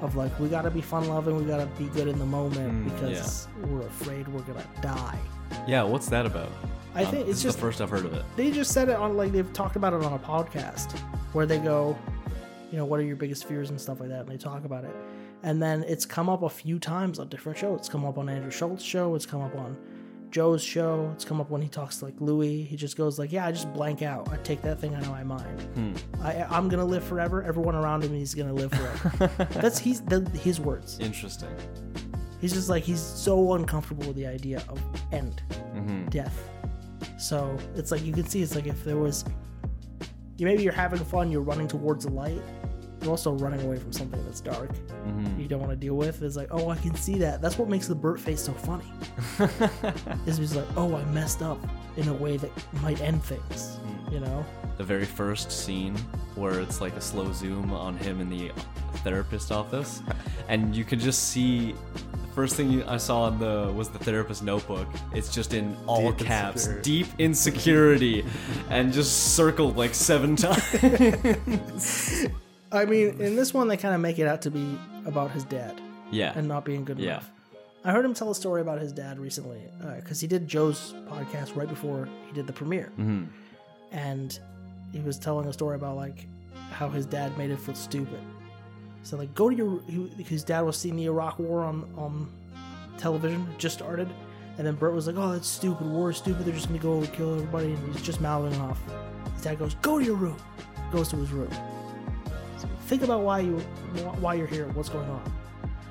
Of like, we gotta be fun loving, we gotta be good in the moment Mm, because we're afraid we're gonna die. yeah, what's that about? I Um, think it's is just the first I've heard of it. they just said it on like they've talked about it on a podcast where they go, you know, what are your biggest fears and stuff like that, and they talk about it. And then it's come up a few times on different shows. It's come up on Andrew Schulz's show. It's come up on Joe's show. It's come up when he talks to like Louis. He just goes like, "Yeah, I just blank out. I take that thing out of my mind. Hmm. I, I'm gonna live forever. Everyone around him is gonna live forever." That's he's the, his words. Interesting. He's just like he's so uncomfortable with the idea of end hmm death. So it's like you can see it's like if there was you maybe you're having fun, you're running towards the light, you're also running away from something that's dark hmm you don't want to deal with. It's like, oh I can see that. That's what makes the Bert face so funny. is he's like, oh I messed up in a way that might end things. You know? the very first scene where it's like a slow zoom on him in the therapist office and you can just see the first thing I saw in the was the therapist notebook. It's just in all Deep caps, insecurity. deep insecurity, and just circled like seven times. I mean, in this one they kind of make it out to be about his dad. yeah, and not being good Yeah. enough. I heard him tell a story about his dad recently because he did Joe's podcast right before he did the premiere, hmm and he was telling a story about like how his dad made him feel stupid. So like, go to your he, his dad was seeing the Iraq War on on television, it just started, and then Bert was like, "Oh, that's stupid. War is stupid. They're just gonna go kill everybody," and he's just mouthing off. His dad goes, "Go to your room." Goes to his room. Think about why you why you're here. What's going on?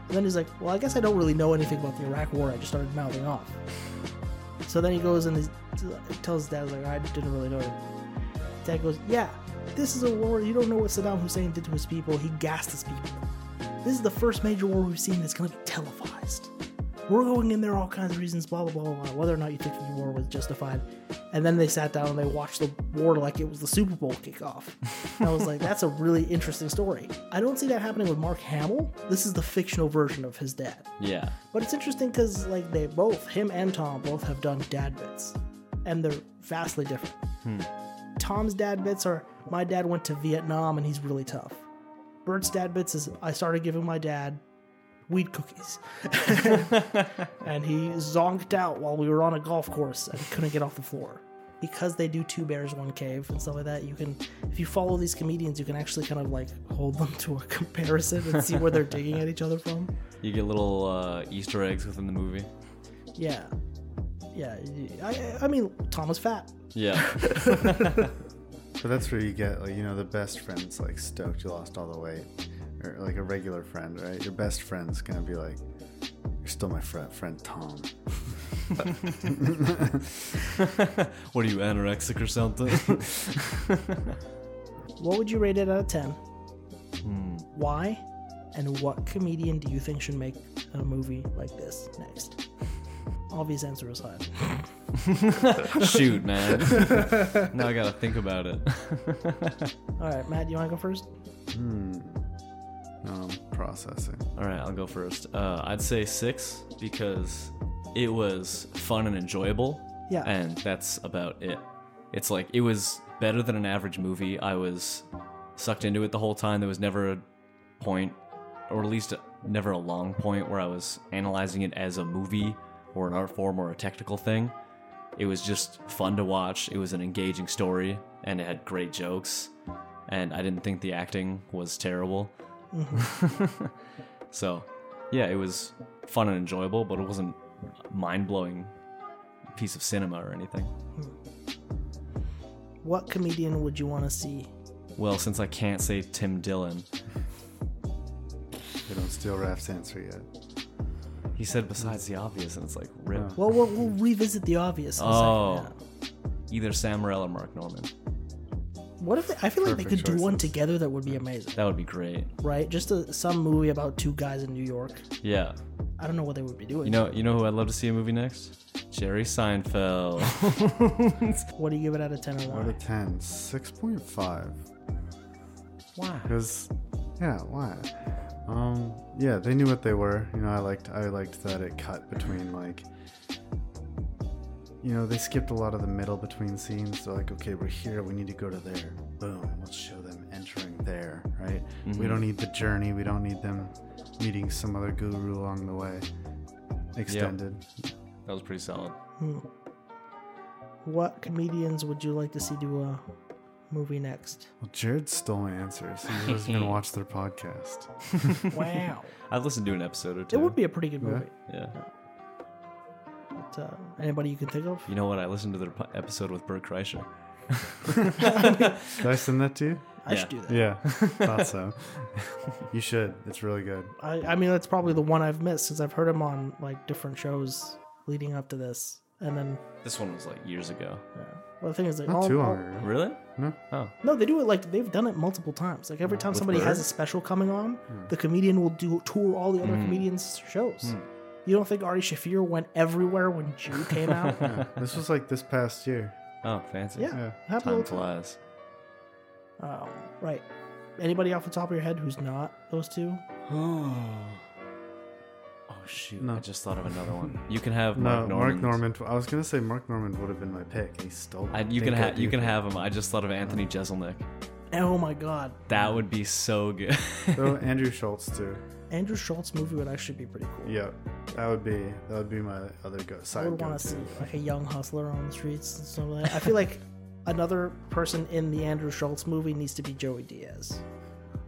And then he's like, Well, I guess I don't really know anything about the Iraq War. I just started mouthing off. So then he goes and he tells his dad, like, I didn't really know. Dad goes, Yeah, this is a war. You don't know what Saddam Hussein did to his people. He gassed his people. This is the first major war we've seen that's going to be televised. We're going in there all kinds of reasons, blah, blah, blah, blah, whether or not you think the war was justified. And then they sat down and they watched the war like it was the Super Bowl kickoff. And I was like, that's a really interesting story. I don't see that happening with Mark Hamill. This is the fictional version of his dad. yeah, But it's interesting because like they both, him and Tom, both have done dad bits, and they're vastly different. Hmm. Tom's dad bits are my dad went to Vietnam and he's really tough. Bert's dad bits is I started giving my dad weed cookies, and he zonked out while we were on a golf course and couldn't get off the floor. Because they do two bears, one cave, and stuff like that, you can, if you follow these comedians, you can actually kind of like hold them to a comparison and see where they're digging at each other from. you get little uh, Easter eggs within the movie. Yeah. Yeah. I, I mean, Tom was fat. Yeah, But that's where you get, like, you know, the best friend's like stoked you lost all the weight, or like a regular friend, right? Your best friend's gonna be like, "You're still my friend, friend Tom." what are you anorexic or something? What would you rate it out of 10? Hmm. Why? And what comedian do you think should make a movie like this next? Obvious answer aside. Shoot, man. now I gotta think about it. All right, Matt, you want to go first? Hmm. No, I'm processing. All right, I'll go first. Uh, I'd say six because it was fun and enjoyable. Yeah. And that's about it. It's like it was better than an average movie. I was sucked into it the whole time. There was never a point, or at least never a long point, where I was analyzing it as a movie or an art form or a technical thing. It was just fun to watch. It was an engaging story, and it had great jokes. And I didn't think the acting was terrible. so, yeah, it was fun and enjoyable, but it wasn't mind blowing piece of cinema or anything. Hmm. What comedian would you want to see? Well, since I can't say Tim Dillon, They don't steal Raph's answer yet. he said besides the obvious, and it's like rip. Well, we'll, we'll revisit the obvious. In a Oh. second, Either Sam Morril or Mark Normand. Yeah. What if they, I feel like they could Perfect do one choices. together that would be amazing, That would be great. right? Just a, some movie about two guys in New York. Yeah. I don't know what they would be doing. You know, you know who I'd love to see a movie next? Jerry Seinfeld. what do you give it out of ten or Out why? of 10, 6.5. Why? Because, yeah, why? Um, yeah, they knew what they were. You know, I liked, I liked that it cut between like, you know, they skipped a lot of the middle between scenes. They're like, okay, we're here, we need to go to there. Boom, let's show them entering there, right? We don't need the journey. We don't need them meeting some other guru along the way. Extended. That was pretty solid. Hmm. What comedians would you like to see do a movie next? Well, Jarrod stole my answers. He doesn't even watch their podcast. Wow, I'd listen to an episode or two. it would be a pretty good Yeah. movie. Yeah. But, uh, anybody you can think of? You know what? I listened to their po- episode with Bert Kreischer. Did I send that to you? I Yeah. should do that. Yeah, thought so. you should. It's really good. I, I mean, that's probably the one I've missed since I've heard him on like different shows leading up to this, and then This one was like years ago. yeah. Well, the thing is, like, Not all, too all- long ago. Really? No. Oh. no, they do it like they've done it multiple times. Like every time With somebody has a special coming on, the comedian will do tour all the other Mm. comedians' shows. You don't think Ari Shaffir went everywhere when Jew came out? This was like this past year. Oh, fancy. yeah, Yeah. happened all Time the time. flies. Um, right. Anybody off the top of your head who's not those two? Oh. Oh shoot! No. I just thought of another one. You can have No, Mark Normand. Mark Normand. I was gonna say Mark Normand would have been my pick. He stole. I, you can Think I have you can have him. I just thought of Anthony Jeselnik. Oh my God, That would be so good. Oh, Andrew Schulz too. Andrew Schulz movie would actually be pretty cool. Yeah, that would be that would be my other go I would want to to. see like a young hustler on the streets and stuff like that. I feel like another person in the Andrew Schulz movie needs to be Joey Diaz.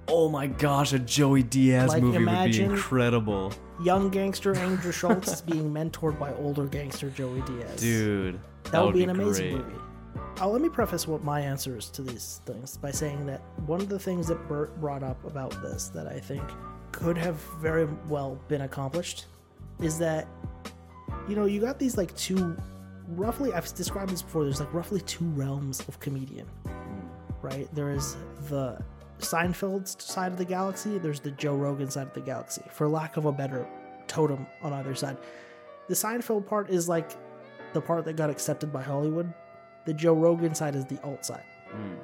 oh my gosh, a Joey Diaz Like, movie would be incredible, Young gangster Andrew Schulz being mentored by older gangster Joey Diaz. dude. that, would be, an great. amazing movie. Uh, let me preface what my answer is to these things by saying that one of the things that Bert brought up about this that I think could have very well been accomplished is that you know you got these like two roughly I've described this before there's like roughly two realms of comedian right? There is the Seinfeld side of the galaxy there's the Joe Rogan side of the galaxy for lack of a better totem on either side. The Seinfeld part is like the part that got accepted by Hollywood. The Joe Rogan side is the alt side. Mm.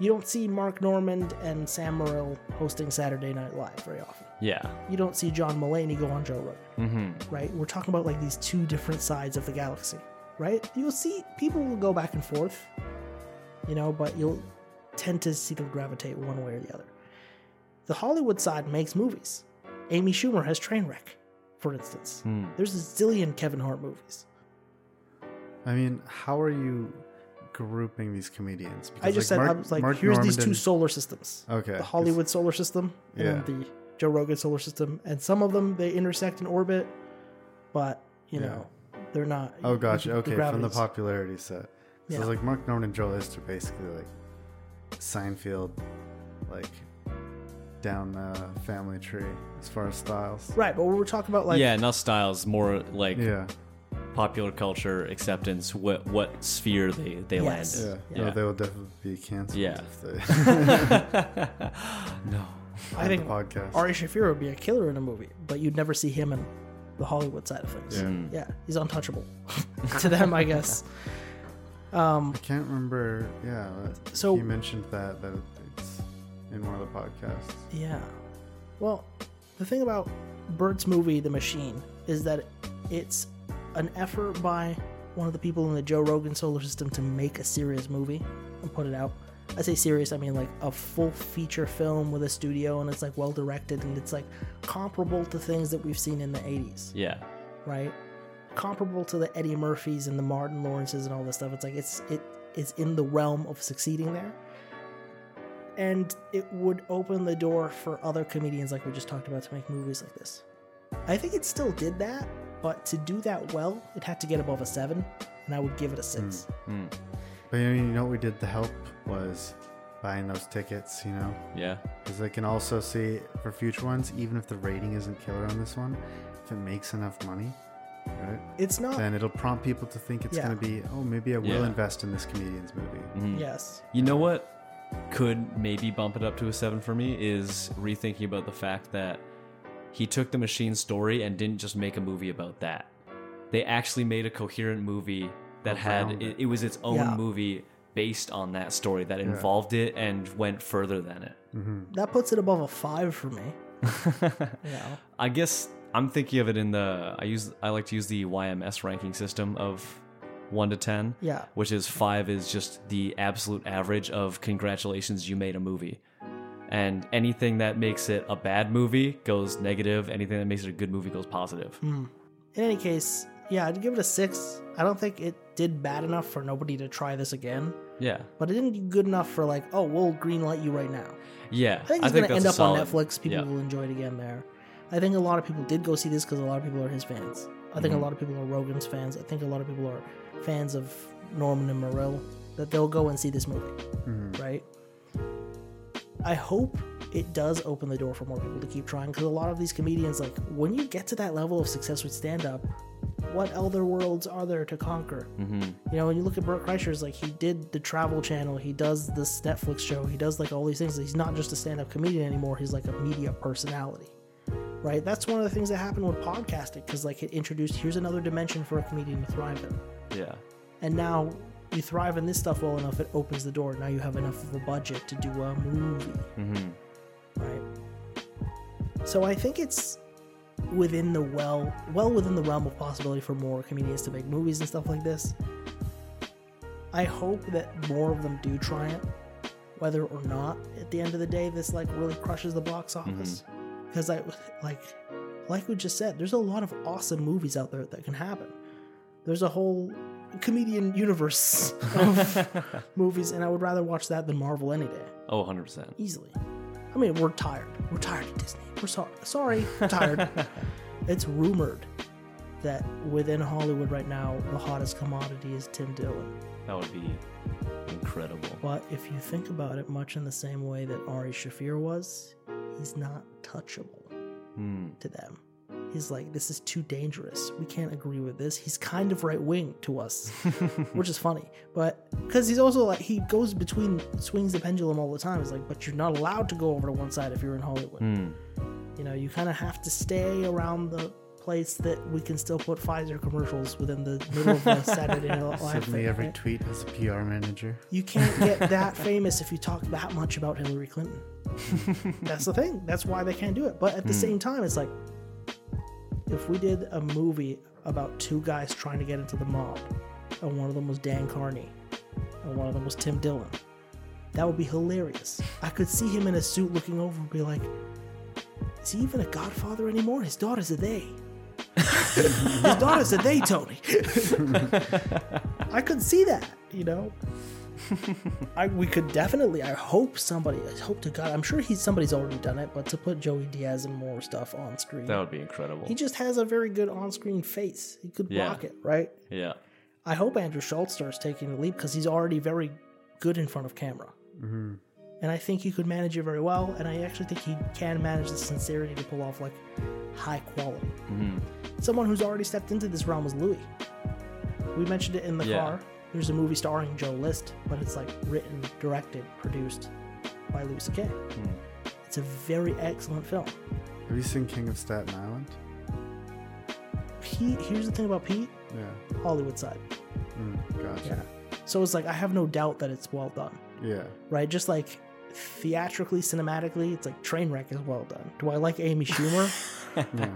You don't see Mark Normand and Sam Morril hosting Saturday Night Live very often. Yeah. You don't see John Mulaney go on Joe Rogan, Mm-hmm. right? We're talking about like these two different sides of the galaxy, right? You'll see people will go back and forth, you know, but you'll tend to see them gravitate one way or the other. The Hollywood side makes movies. Amy Schumer has Trainwreck, for instance. Hmm. There's a zillion Kevin Hart movies. I mean, how are you grouping these comedians? I Because, just said Mark- I was like, Mark here's these Normand two and- solar systems. Okay. the Hollywood solar system and Yeah. then the Joe Rogan solar system, and some of them they intersect in orbit, but you Yeah. know they're not. Oh, gotcha. Okay, from the popularity set. So Yeah. it's like Mark Normand and Joe List are basically like Seinfeld, like down the family tree as far as styles. Right, but we're talking about like yeah, not styles, more like Yeah, popular culture acceptance. What what sphere they they Yes. yeah. landed. No, Yeah. they will definitely be canceled. Yeah. if they no. I think podcast. Ari Shaffir would be a killer in a movie, but you'd never see him in the Hollywood side of things. Yeah. Mm. Yeah, he's untouchable to them, I guess. Um, I can't remember. Yeah, So- you mentioned that that it's in one of the podcasts. Yeah. Well, the thing about Bert's movie, The Machine, is that it's an effort by one of the people in the Joe Rogan solar system to make a serious movie and put it out. I say serious, I mean like a full feature film with a studio and it's like well directed and it's like comparable to things that we've seen in the 80s, Yeah. right? Comparable to the Eddie Murphys and the Martin Lawrences and all this stuff. It's like it's it is in the realm of succeeding there. And it would open the door for other comedians like we just talked about to make movies like this. I think it still did that, but to do that well, it had to get above a seven, and I would give it a six. But I mean, you know what we did to help was buying those tickets, you know? Yeah. Because I can also see for future ones, even if the rating isn't killer on this one, if it makes enough money, right? It's not. Then it'll prompt people to think it's Yeah. going to be, oh, maybe I will Yeah. invest in this comedian's movie. Mm-hmm. yes. You know what could maybe bump it up to a seven for me is rethinking about the fact that he took the machine story and didn't just make a movie about that. They actually made a coherent movie that had Around it, it. it was its own Yeah. movie based on that story that involved it and went further than it. Mm-hmm. That puts it above a five for me. yeah. I guess I'm thinking of it in the I use I like to use the YMS ranking system of 1 to 10. Yeah. Which is 5 is just the absolute average of congratulations you made a movie. And anything that makes it a bad movie goes negative, anything that makes it a good movie goes positive. In any case, yeah, I'd give it a six. I don't think it did bad enough for nobody to try this again, Yeah. but it didn't do good enough for like, oh, we'll greenlight you right now. Yeah. I think it's going to that's end up solid- on Netflix. People yeah. will enjoy it again there. I think a lot of people did go see this because a lot of people are his fans. I think Mm-hmm. a lot of people are Rogan's fans. I think a lot of people are fans of Normand and Morril. That they'll go and see this movie, right? I hope it does open the door for more people to keep trying because a lot of these comedians, like when you get to that level of success with stand up, what other worlds are there to conquer? Mm-hmm. You know, when you look at Bert Kreischer's, like he did the Travel Channel, he does this Netflix show, he does like all these things. He's not just a stand-up comedian anymore; he's like a media personality, right? That's one of the things that happened with podcasting because like it introduced here's another dimension for a comedian to thrive in, Yeah. and now you thrive in this stuff well enough, it opens the door. Now you have enough of a budget to do a movie, Mm-hmm. right? So I think it's within the well, well within the realm of possibility for more comedians to make movies and stuff like this. I hope that more of them do try it, whether or not at the end of the day this like really crushes the box office. Because I like, like we just said, there's a lot of awesome movies out there that can happen. There's a whole comedian universe of movies, and I would rather watch that than Marvel any day Oh, 100%. easily. I mean, we're tired. We're tired of Disney. We're sorry. Sorry, we're tired. it's rumored that within Hollywood right now, the hottest commodity is Tim Dillon. That would be incredible. But if you think about it, much in the same way that Ari Shaffir was, he's not touchable Hmm. to them. He's like, this is too dangerous. We can't agree with this. He's kind of right wing to us, which is funny. But because he's also like, he goes between, swings the pendulum all the time. He's like, but you're not allowed to go over to one side if you're in Hollywood. Hmm. You know, you kind of have to stay around the place that we can still put Pfizer commercials within the middle of the Saturday Night Live Suddenly, thing. every right? tweet has a PR manager. You can't get that famous if you talk that much about Hillary Clinton. That's the thing. That's why they can't do it. But at the same time, it's like if we did a movie about two guys trying to get into the mob, and one of them was Dan Carney, and one of them was Tim Dillon, that would be hilarious. I could see him in a suit looking over and be like, is he even a godfather anymore? His daughter's are they. His daughter's are they, Tony. I could see that, you know. I we could definitely. I hope somebody. I hope to God. I'm sure he's somebody's already done it, but to put Joey Diaz and more stuff on screen, That would be incredible. he just has a very good on-screen face. He could Yeah. block it, right? yeah. I hope Andrew Schulz starts taking the leap because he's already very good in front of camera. Mm-hmm. And I think he could manage it very well. And I actually think he can manage the sincerity to pull off like high quality. Mm-hmm. Someone who's already stepped into this realm is Louis. We mentioned it in the Yeah. car. There's a movie starring Joe List, but it's like written, directed, produced by Louis C.K. It's a very excellent film. Have you seen King of Staten Island? Pete, here's the thing about Pete Yeah. Hollywood side. Mm, gotcha. Yeah. So it's like, I have no doubt that it's well done. Yeah. right? Just like theatrically, cinematically, it's like Trainwreck is well done. Do I like Amy Schumer? Yeah.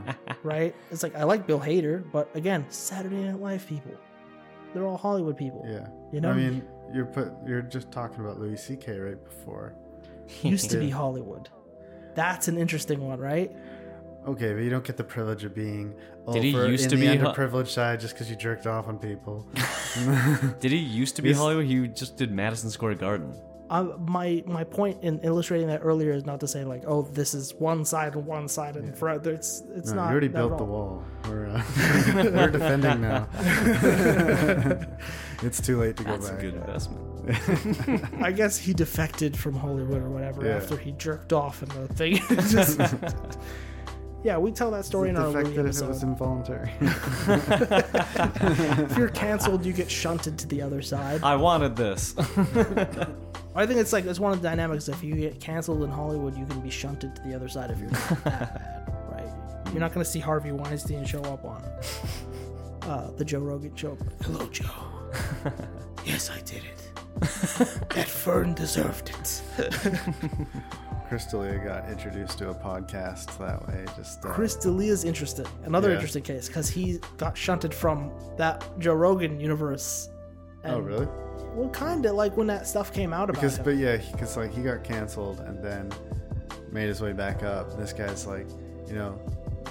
right? It's like I like Bill Hader, but again, Saturday Night Live people. They're all Hollywood people. Yeah. You know? I mean, you're put. You're just talking about Louis C.K. right before. Used to be Hollywood. That's an interesting one, right? Okay, but you don't get the privilege of being over Did he used in to the be ho- underprivileged side just because you jerked off on people. Did he used to be He's- Hollywood? He just did Madison Square Garden. Uh, my my point in illustrating that earlier is not to say like, oh, this is one side and one side and forever. It's it's No, not. you already that at built the wall. We're, uh, we're defending now. it's too late to go back. That's a back. good investment. I guess he defected from Hollywood or whatever Yeah. after he jerked off in the thing. Just- yeah, we tell that story in our Louis Defected if it was involuntary. if you're canceled, you get shunted to the other side. I wanted this. I think it's like it's one of the dynamics. If you get canceled in Hollywood, you can be shunted to the other side if you're not that bad, right? You're not going to see Harvey Weinstein show up on uh, the Joe Rogan show. Hello, Joe. yes, I did it. that Fern deserved it. Chris D'Elia got introduced to a podcast that way. Just uh, Chris D'Elia's interested. Another Yeah. interesting case because he got shunted from that Joe Rogan universe. Oh, really? Well, kind of like when that stuff came out about Because, him. but yeah, because like he got canceled and then made his way back up. This guy's like, you know,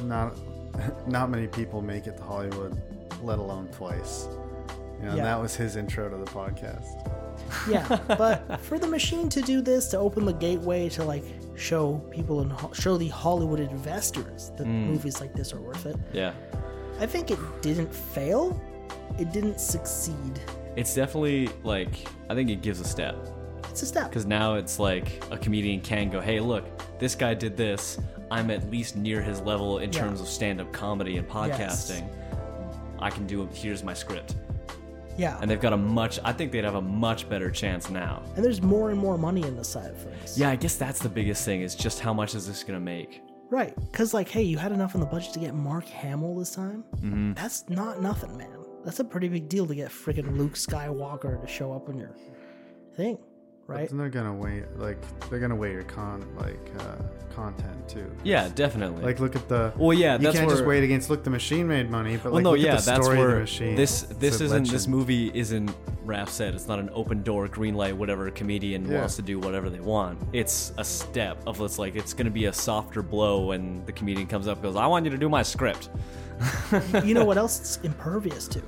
not not many people make it to Hollywood, let alone twice. You know, and that was his intro to the podcast. Yeah, but for the machine to do this to open the gateway to like show people and ho- show the Hollywood investors that mm. movies like this are worth it, yeah. I think it didn't fail. It didn't succeed. It's definitely like I think it gives a step It's a step. because now it's like a comedian can go, "Hey, look, this guy did this. I'm at least near his level in Yeah. terms of stand-up comedy and podcasting. I can do. It. Here's my script." Yeah, And they've got a much. I think they'd have a much better chance now. and there's more and more money in the side of things. Yeah, I guess that's the biggest thing is just how much is this gonna make? Right. Because, like, hey, you had enough in the budget to get Mark Hamill this time? Mm-hmm. That's not nothing, man. That's a pretty big deal to get friggin' Luke Skywalker to show up in your thing, right? And they're gonna wait, like they're gonna weigh your con, like uh, content too. Yeah, definitely. Like look at the. Well, yeah, you that's can't just where- wait against. Look, the machine made money, but well, like no, look yeah, at the that's story of where the machine. this this a isn't this movie isn't Raph said it's not an open door green light whatever comedian Yeah. wants to do whatever they want. It's a step of it's like it's gonna be a softer blow when the comedian comes up and goes I want you to do my script. you know what else it's impervious to?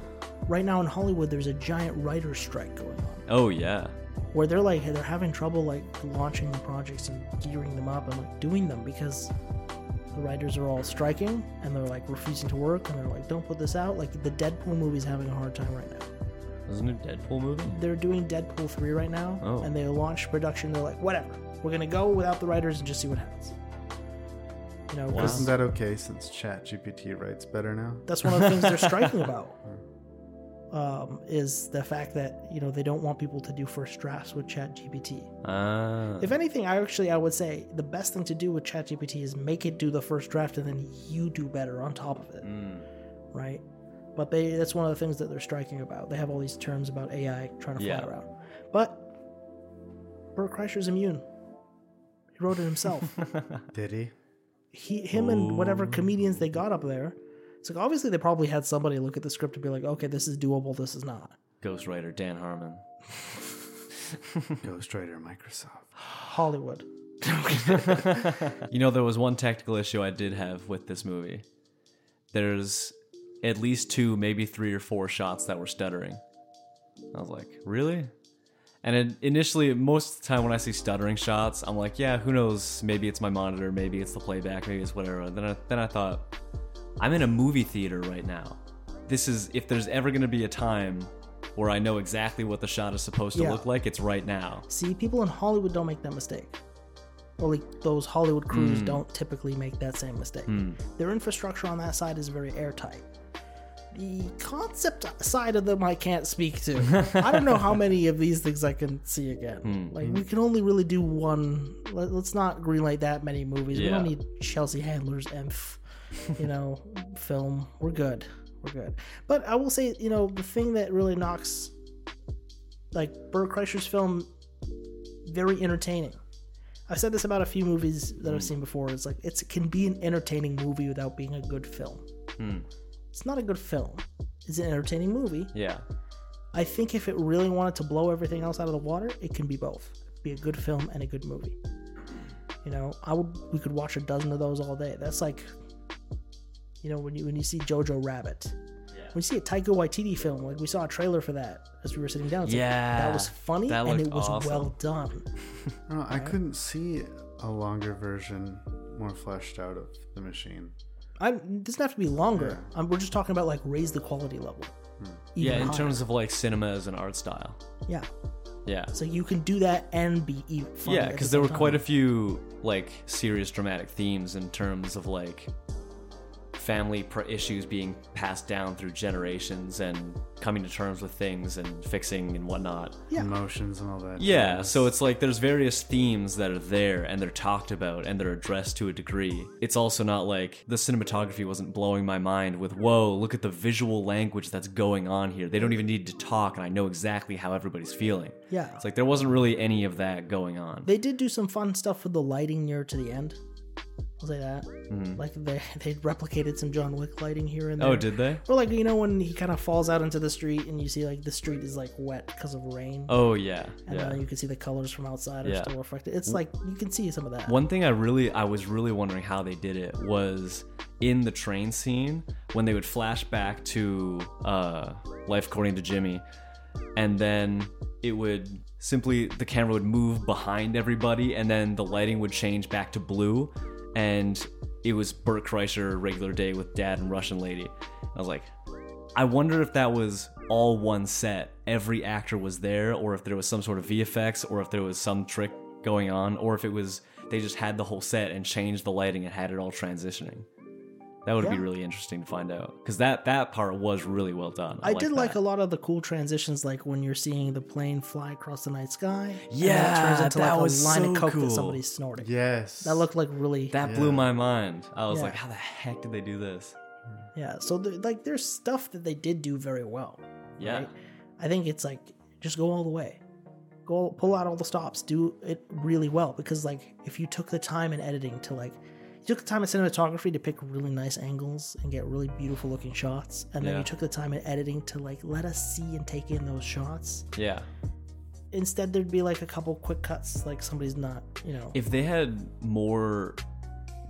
Right now in Hollywood, there's a giant writer's strike going on Oh yeah, where they're like, they're having trouble like launching the projects and gearing them up and like doing them because the writers are all striking and they're like refusing to work and they're like, don't put this out. Like the Deadpool movie's having a hard time right now. isn't it a Deadpool movie? they're doing Deadpool 3 right now, Oh. and they launched production. They're like, whatever, we're gonna go without the writers and just see what happens. You know, 'cause Isn't that okay since Chat GPT writes better now? that's one of the things they're striking about. Um, is the fact that you know they don't want people to do first drafts with ChatGPT. Ah, If anything, I actually I would say the best thing to do with ChatGPT is make it do the first draft and then you do better on top of it, mm, right? But they that's one of the things that they're striking about. They have all these terms about AI trying to fly Yeah. around. But Bert Kreischer's immune. He wrote it himself. Did he? he, him, and whatever comedians they got up there. It's like obviously they probably had somebody look at the script and be like, okay, this is doable, this is not. Ghostwriter Dan Harmon. Ghostwriter Microsoft. Hollywood. You know, there was one technical issue I did have with this movie. There's at least two, maybe three or four shots that were stuttering. I was like, really? And it, initially, most of the time when I see stuttering shots, I'm like, yeah, who knows? Maybe it's my monitor, maybe it's the playback, maybe it's whatever. Then I, then I thought, I'm in a movie theater right now. This is, if there's ever going to be a time where I know exactly what the shot is supposed to Yeah. look like, it's right now. See, people in Hollywood don't make that mistake. Or like those Hollywood crews hmm. don't typically make that same mistake. Hmm. Their infrastructure on that side is very airtight. The concept side of them I can't speak to. I don't know how many of these things I can see again. Hmm, like we can only really do one. Let, us not greenlight that many movies. We don't need Chelsea Handler's Emph, you know, film. We're good. We're good. But I will say, you know, the thing that really knocks like Bert Kreischer's film very entertaining. I've said this about a few movies that I've seen before. It's like it's, it can be an entertaining movie without being a good film. Hmm. It's not a good film. It's an entertaining movie. Yeah. I think if it really wanted to blow everything else out of the water, it can be both. Be a good film and a good movie. You know, I would we could watch a dozen of those all day. That's like you know, when you when you see Jojo Rabbit. When you see a Taika Waititi film, like we saw a trailer for that as we were sitting down. It's like, Yeah, that was funny that and it was awesome. well done. No, I couldn't see a longer version, more fleshed out of the machine. I it doesn't have to be longer. Um we're just talking about like raise the quality level. yeah, in higher. terms of like cinema as an art style. yeah. Yeah. So you can do that and be e- funny. Yeah, because there were quite a few like serious dramatic themes in terms of like family pr- issues being passed down through generations and coming to terms with things and fixing and whatnot. Yeah. Emotions and all that. Yeah, jazz. so it's like there's various themes that are there and they're talked about and they're addressed to a degree. It's also not like the cinematography wasn't blowing my mind with, whoa, look at the visual language that's going on here. They don't even need to talk and I know exactly how everybody's feeling. Yeah. It's like there wasn't really any of that going on. They did do some fun stuff with the lighting near to the end. I'll say that. Like they they replicated some John Wick lighting here and there. oh, did they? Or like you know when he kind of falls out into the street and you see like the street is like wet because of rain, Oh, yeah. and Yeah. then you can see the colors from outside are Yeah. still reflected. It's like you can see some of that. One thing I really I was really wondering how they did it was in the train scene when they would flash back to uh, Life According to Jimmy, and then it would simply the camera would move behind everybody, and then the lighting would change back to blue, and it was Bert Kreischer regular day with Dad and Russian Lady. I was like, I wonder if that was all one set. Every actor was there, or if there was some sort of VFX, or if there was some trick going on, or if it was they just had the whole set and changed the lighting and had it all transitioning. That would be really interesting to find out because that that part was really well done. I did like that. a lot of the cool transitions, like when you're seeing the plane fly across the night sky. and then Yeah, it turns into that like was a line so of coke cool. that somebody's snorting. Yes. That looked like really that blew my mind. I was Yeah. like, how the heck did they do this? Yeah, so there, like there's stuff that they did do very well. Yeah. right? I think it's like just go all the way. Go pull out all the stops, do it really well because like if you took the time in editing to like you took the time in cinematography to pick really nice angles and get really beautiful looking shots and then Yeah. you took the time in editing to like let us see and take in those shots. Yeah. Instead there'd be like a couple quick cuts like somebody's not, you know. If they had more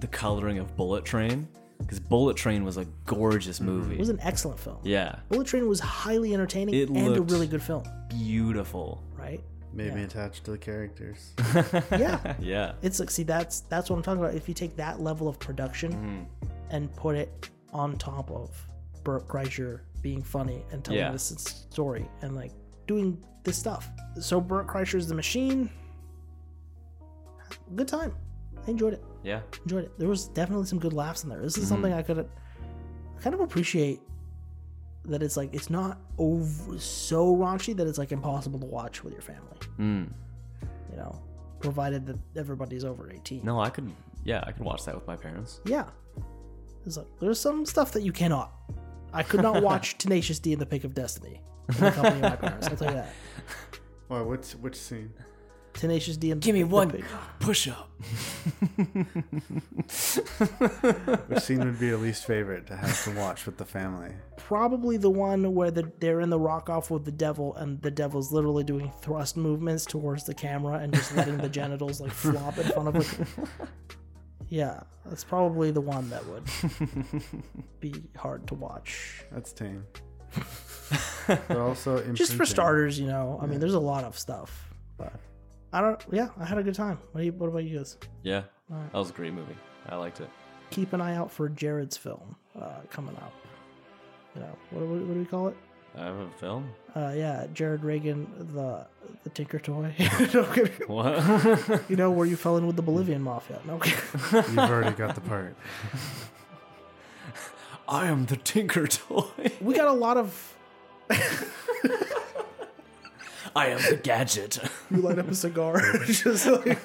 the coloring of Bullet Train, because Bullet Train was a gorgeous mm-hmm. movie. it was an excellent film. yeah. Bullet Train was highly entertaining It and a really good film, Beautiful. right? Made me attached to the characters. Yeah. Yeah. It's like see that's that's what I'm talking about. If you take that level of production Mm-hmm. and put it on top of Bert Kreischer being funny and telling Yeah. this story and like doing this stuff. So Bert Kreischer's The Machine. Good time. I enjoyed it. Yeah. Enjoyed it. There was definitely some good laughs in there. This is Mm-hmm. something I could kind of appreciate that it's like it's not over so raunchy that it's like impossible to watch with your family. Mm. You know, provided that everybody's over 18. No, I could. Yeah, I could watch that with my parents. Yeah. There's, like, there's some stuff that you cannot. I could not watch Tenacious D in the Pick of Destiny in the company of my parents. I'll tell you that. Well, which which scene? Tenacious D Give me one push up. Which scene would be your least favorite to have to watch with the family? Probably the one where the, they're in the rock off with the devil and the devil's literally doing thrust movements towards the camera and just letting the genitals like flop in front of it. Yeah, that's probably the one that would be hard to watch. That's tame. but also Just for starters, you know. I mean, there's a lot of stuff, but I don't. Yeah, I had a good time. What, you, what about you guys? Yeah, that was a great movie. I liked it. keep an eye out for Jarrod's film uh, coming out. You know, what do, we, what do we call it? I have a film. Uh, yeah, Jarrod Reagan, the the Tinker Toy. No. What? you know where you fell in with the Bolivian mafia? No, kidding. You've already got the part. I am the Tinker Toy. we got a lot of. I am the gadget. You light up a cigar. Just like-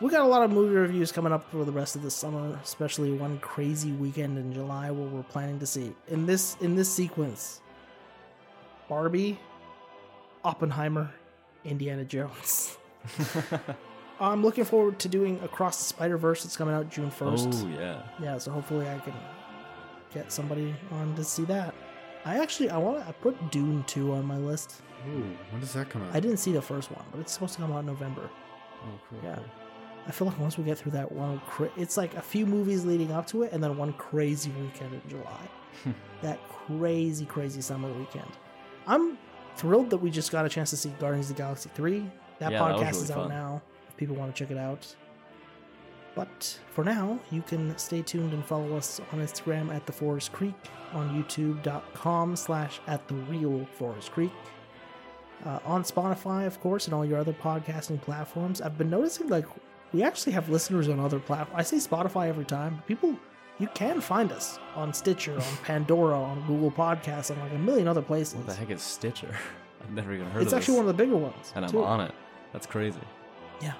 we got a lot of movie reviews coming up for the rest of the summer, especially one crazy weekend in July where we're planning to see in this in this sequence. Barbie, Oppenheimer, Indiana Jones. I'm looking forward to doing Across the Spider Verse. It's coming out June 1st. Oh yeah. Yeah, so hopefully I can get somebody on to see that. I actually I want to I put Dune 2 on my list. Ooh, when does that come out? I didn't see the first one, but it's supposed to come out in November. Oh, cool. Yeah. cool. I feel like once we get through that one, cra- it's like a few movies leading up to it, and then one crazy weekend in July. Hmm. that crazy, crazy summer weekend. I'm thrilled that we just got a chance to see Guardians of the Galaxy 3. That Yeah, that podcast really is out fun. now if people want to check it out. But for now, you can stay tuned and follow us on Instagram at the Forest Creek, on youtube.com slash at the real Forest Creek. Uh, on Spotify, of course, and all your other podcasting platforms. I've been noticing like we actually have listeners on other platforms. I say Spotify every time. People, you can find us on Stitcher, on Pandora, on Google Podcasts, and like a million other places. What the heck is Stitcher? I've never even heard It's of actually this. one of the bigger ones. and I'm too. on it. That's crazy. Yeah.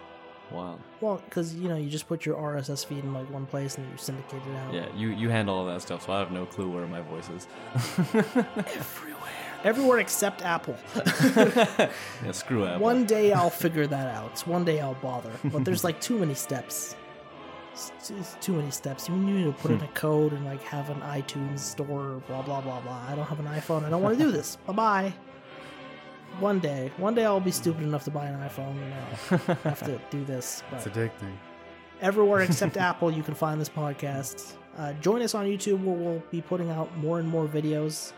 Wow. Well, because you know, you just put your RSS feed in like one place and you syndicate it out. Yeah, you you handle all that stuff, so I have no clue where my voice is. Everywhere. Everywhere except Apple. yeah, screw Apple. One day I'll figure that out. One day I'll bother. But there's like too many steps. It's, it's too many steps. You need to put in a code and like have an iTunes store, blah blah blah blah. I don't have an iPhone. I don't want to do this. bye bye. One day, one day I'll be stupid enough to buy an iPhone and I'll have to do this. It's But addicting. everywhere except Apple, you can find this podcast. Uh, join us on YouTube where we'll be putting out more and more videos.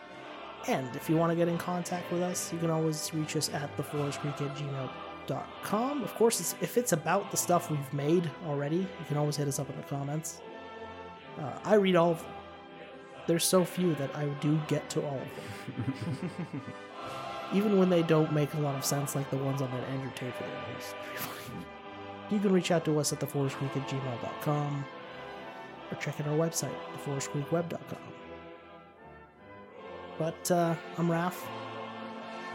And if you want to get in contact with us, you can always reach us at theforestcreek at gmail.com. Of course, it's, if it's about the stuff we've made already, you can always hit us up in the comments. Uh, I read all of them. There's so few that I do get to all of them. Even when they don't make a lot of sense, like the ones on that Andrew Tate video. It's pretty funny. You can reach out to us at theforestcreek at gmail.com or check out our website, theforestcreekweb.com. But uh, I'm Raph.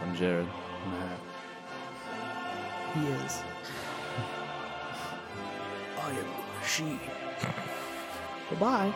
I'm Jarrod. Matt. He is. I am the machine. Goodbye.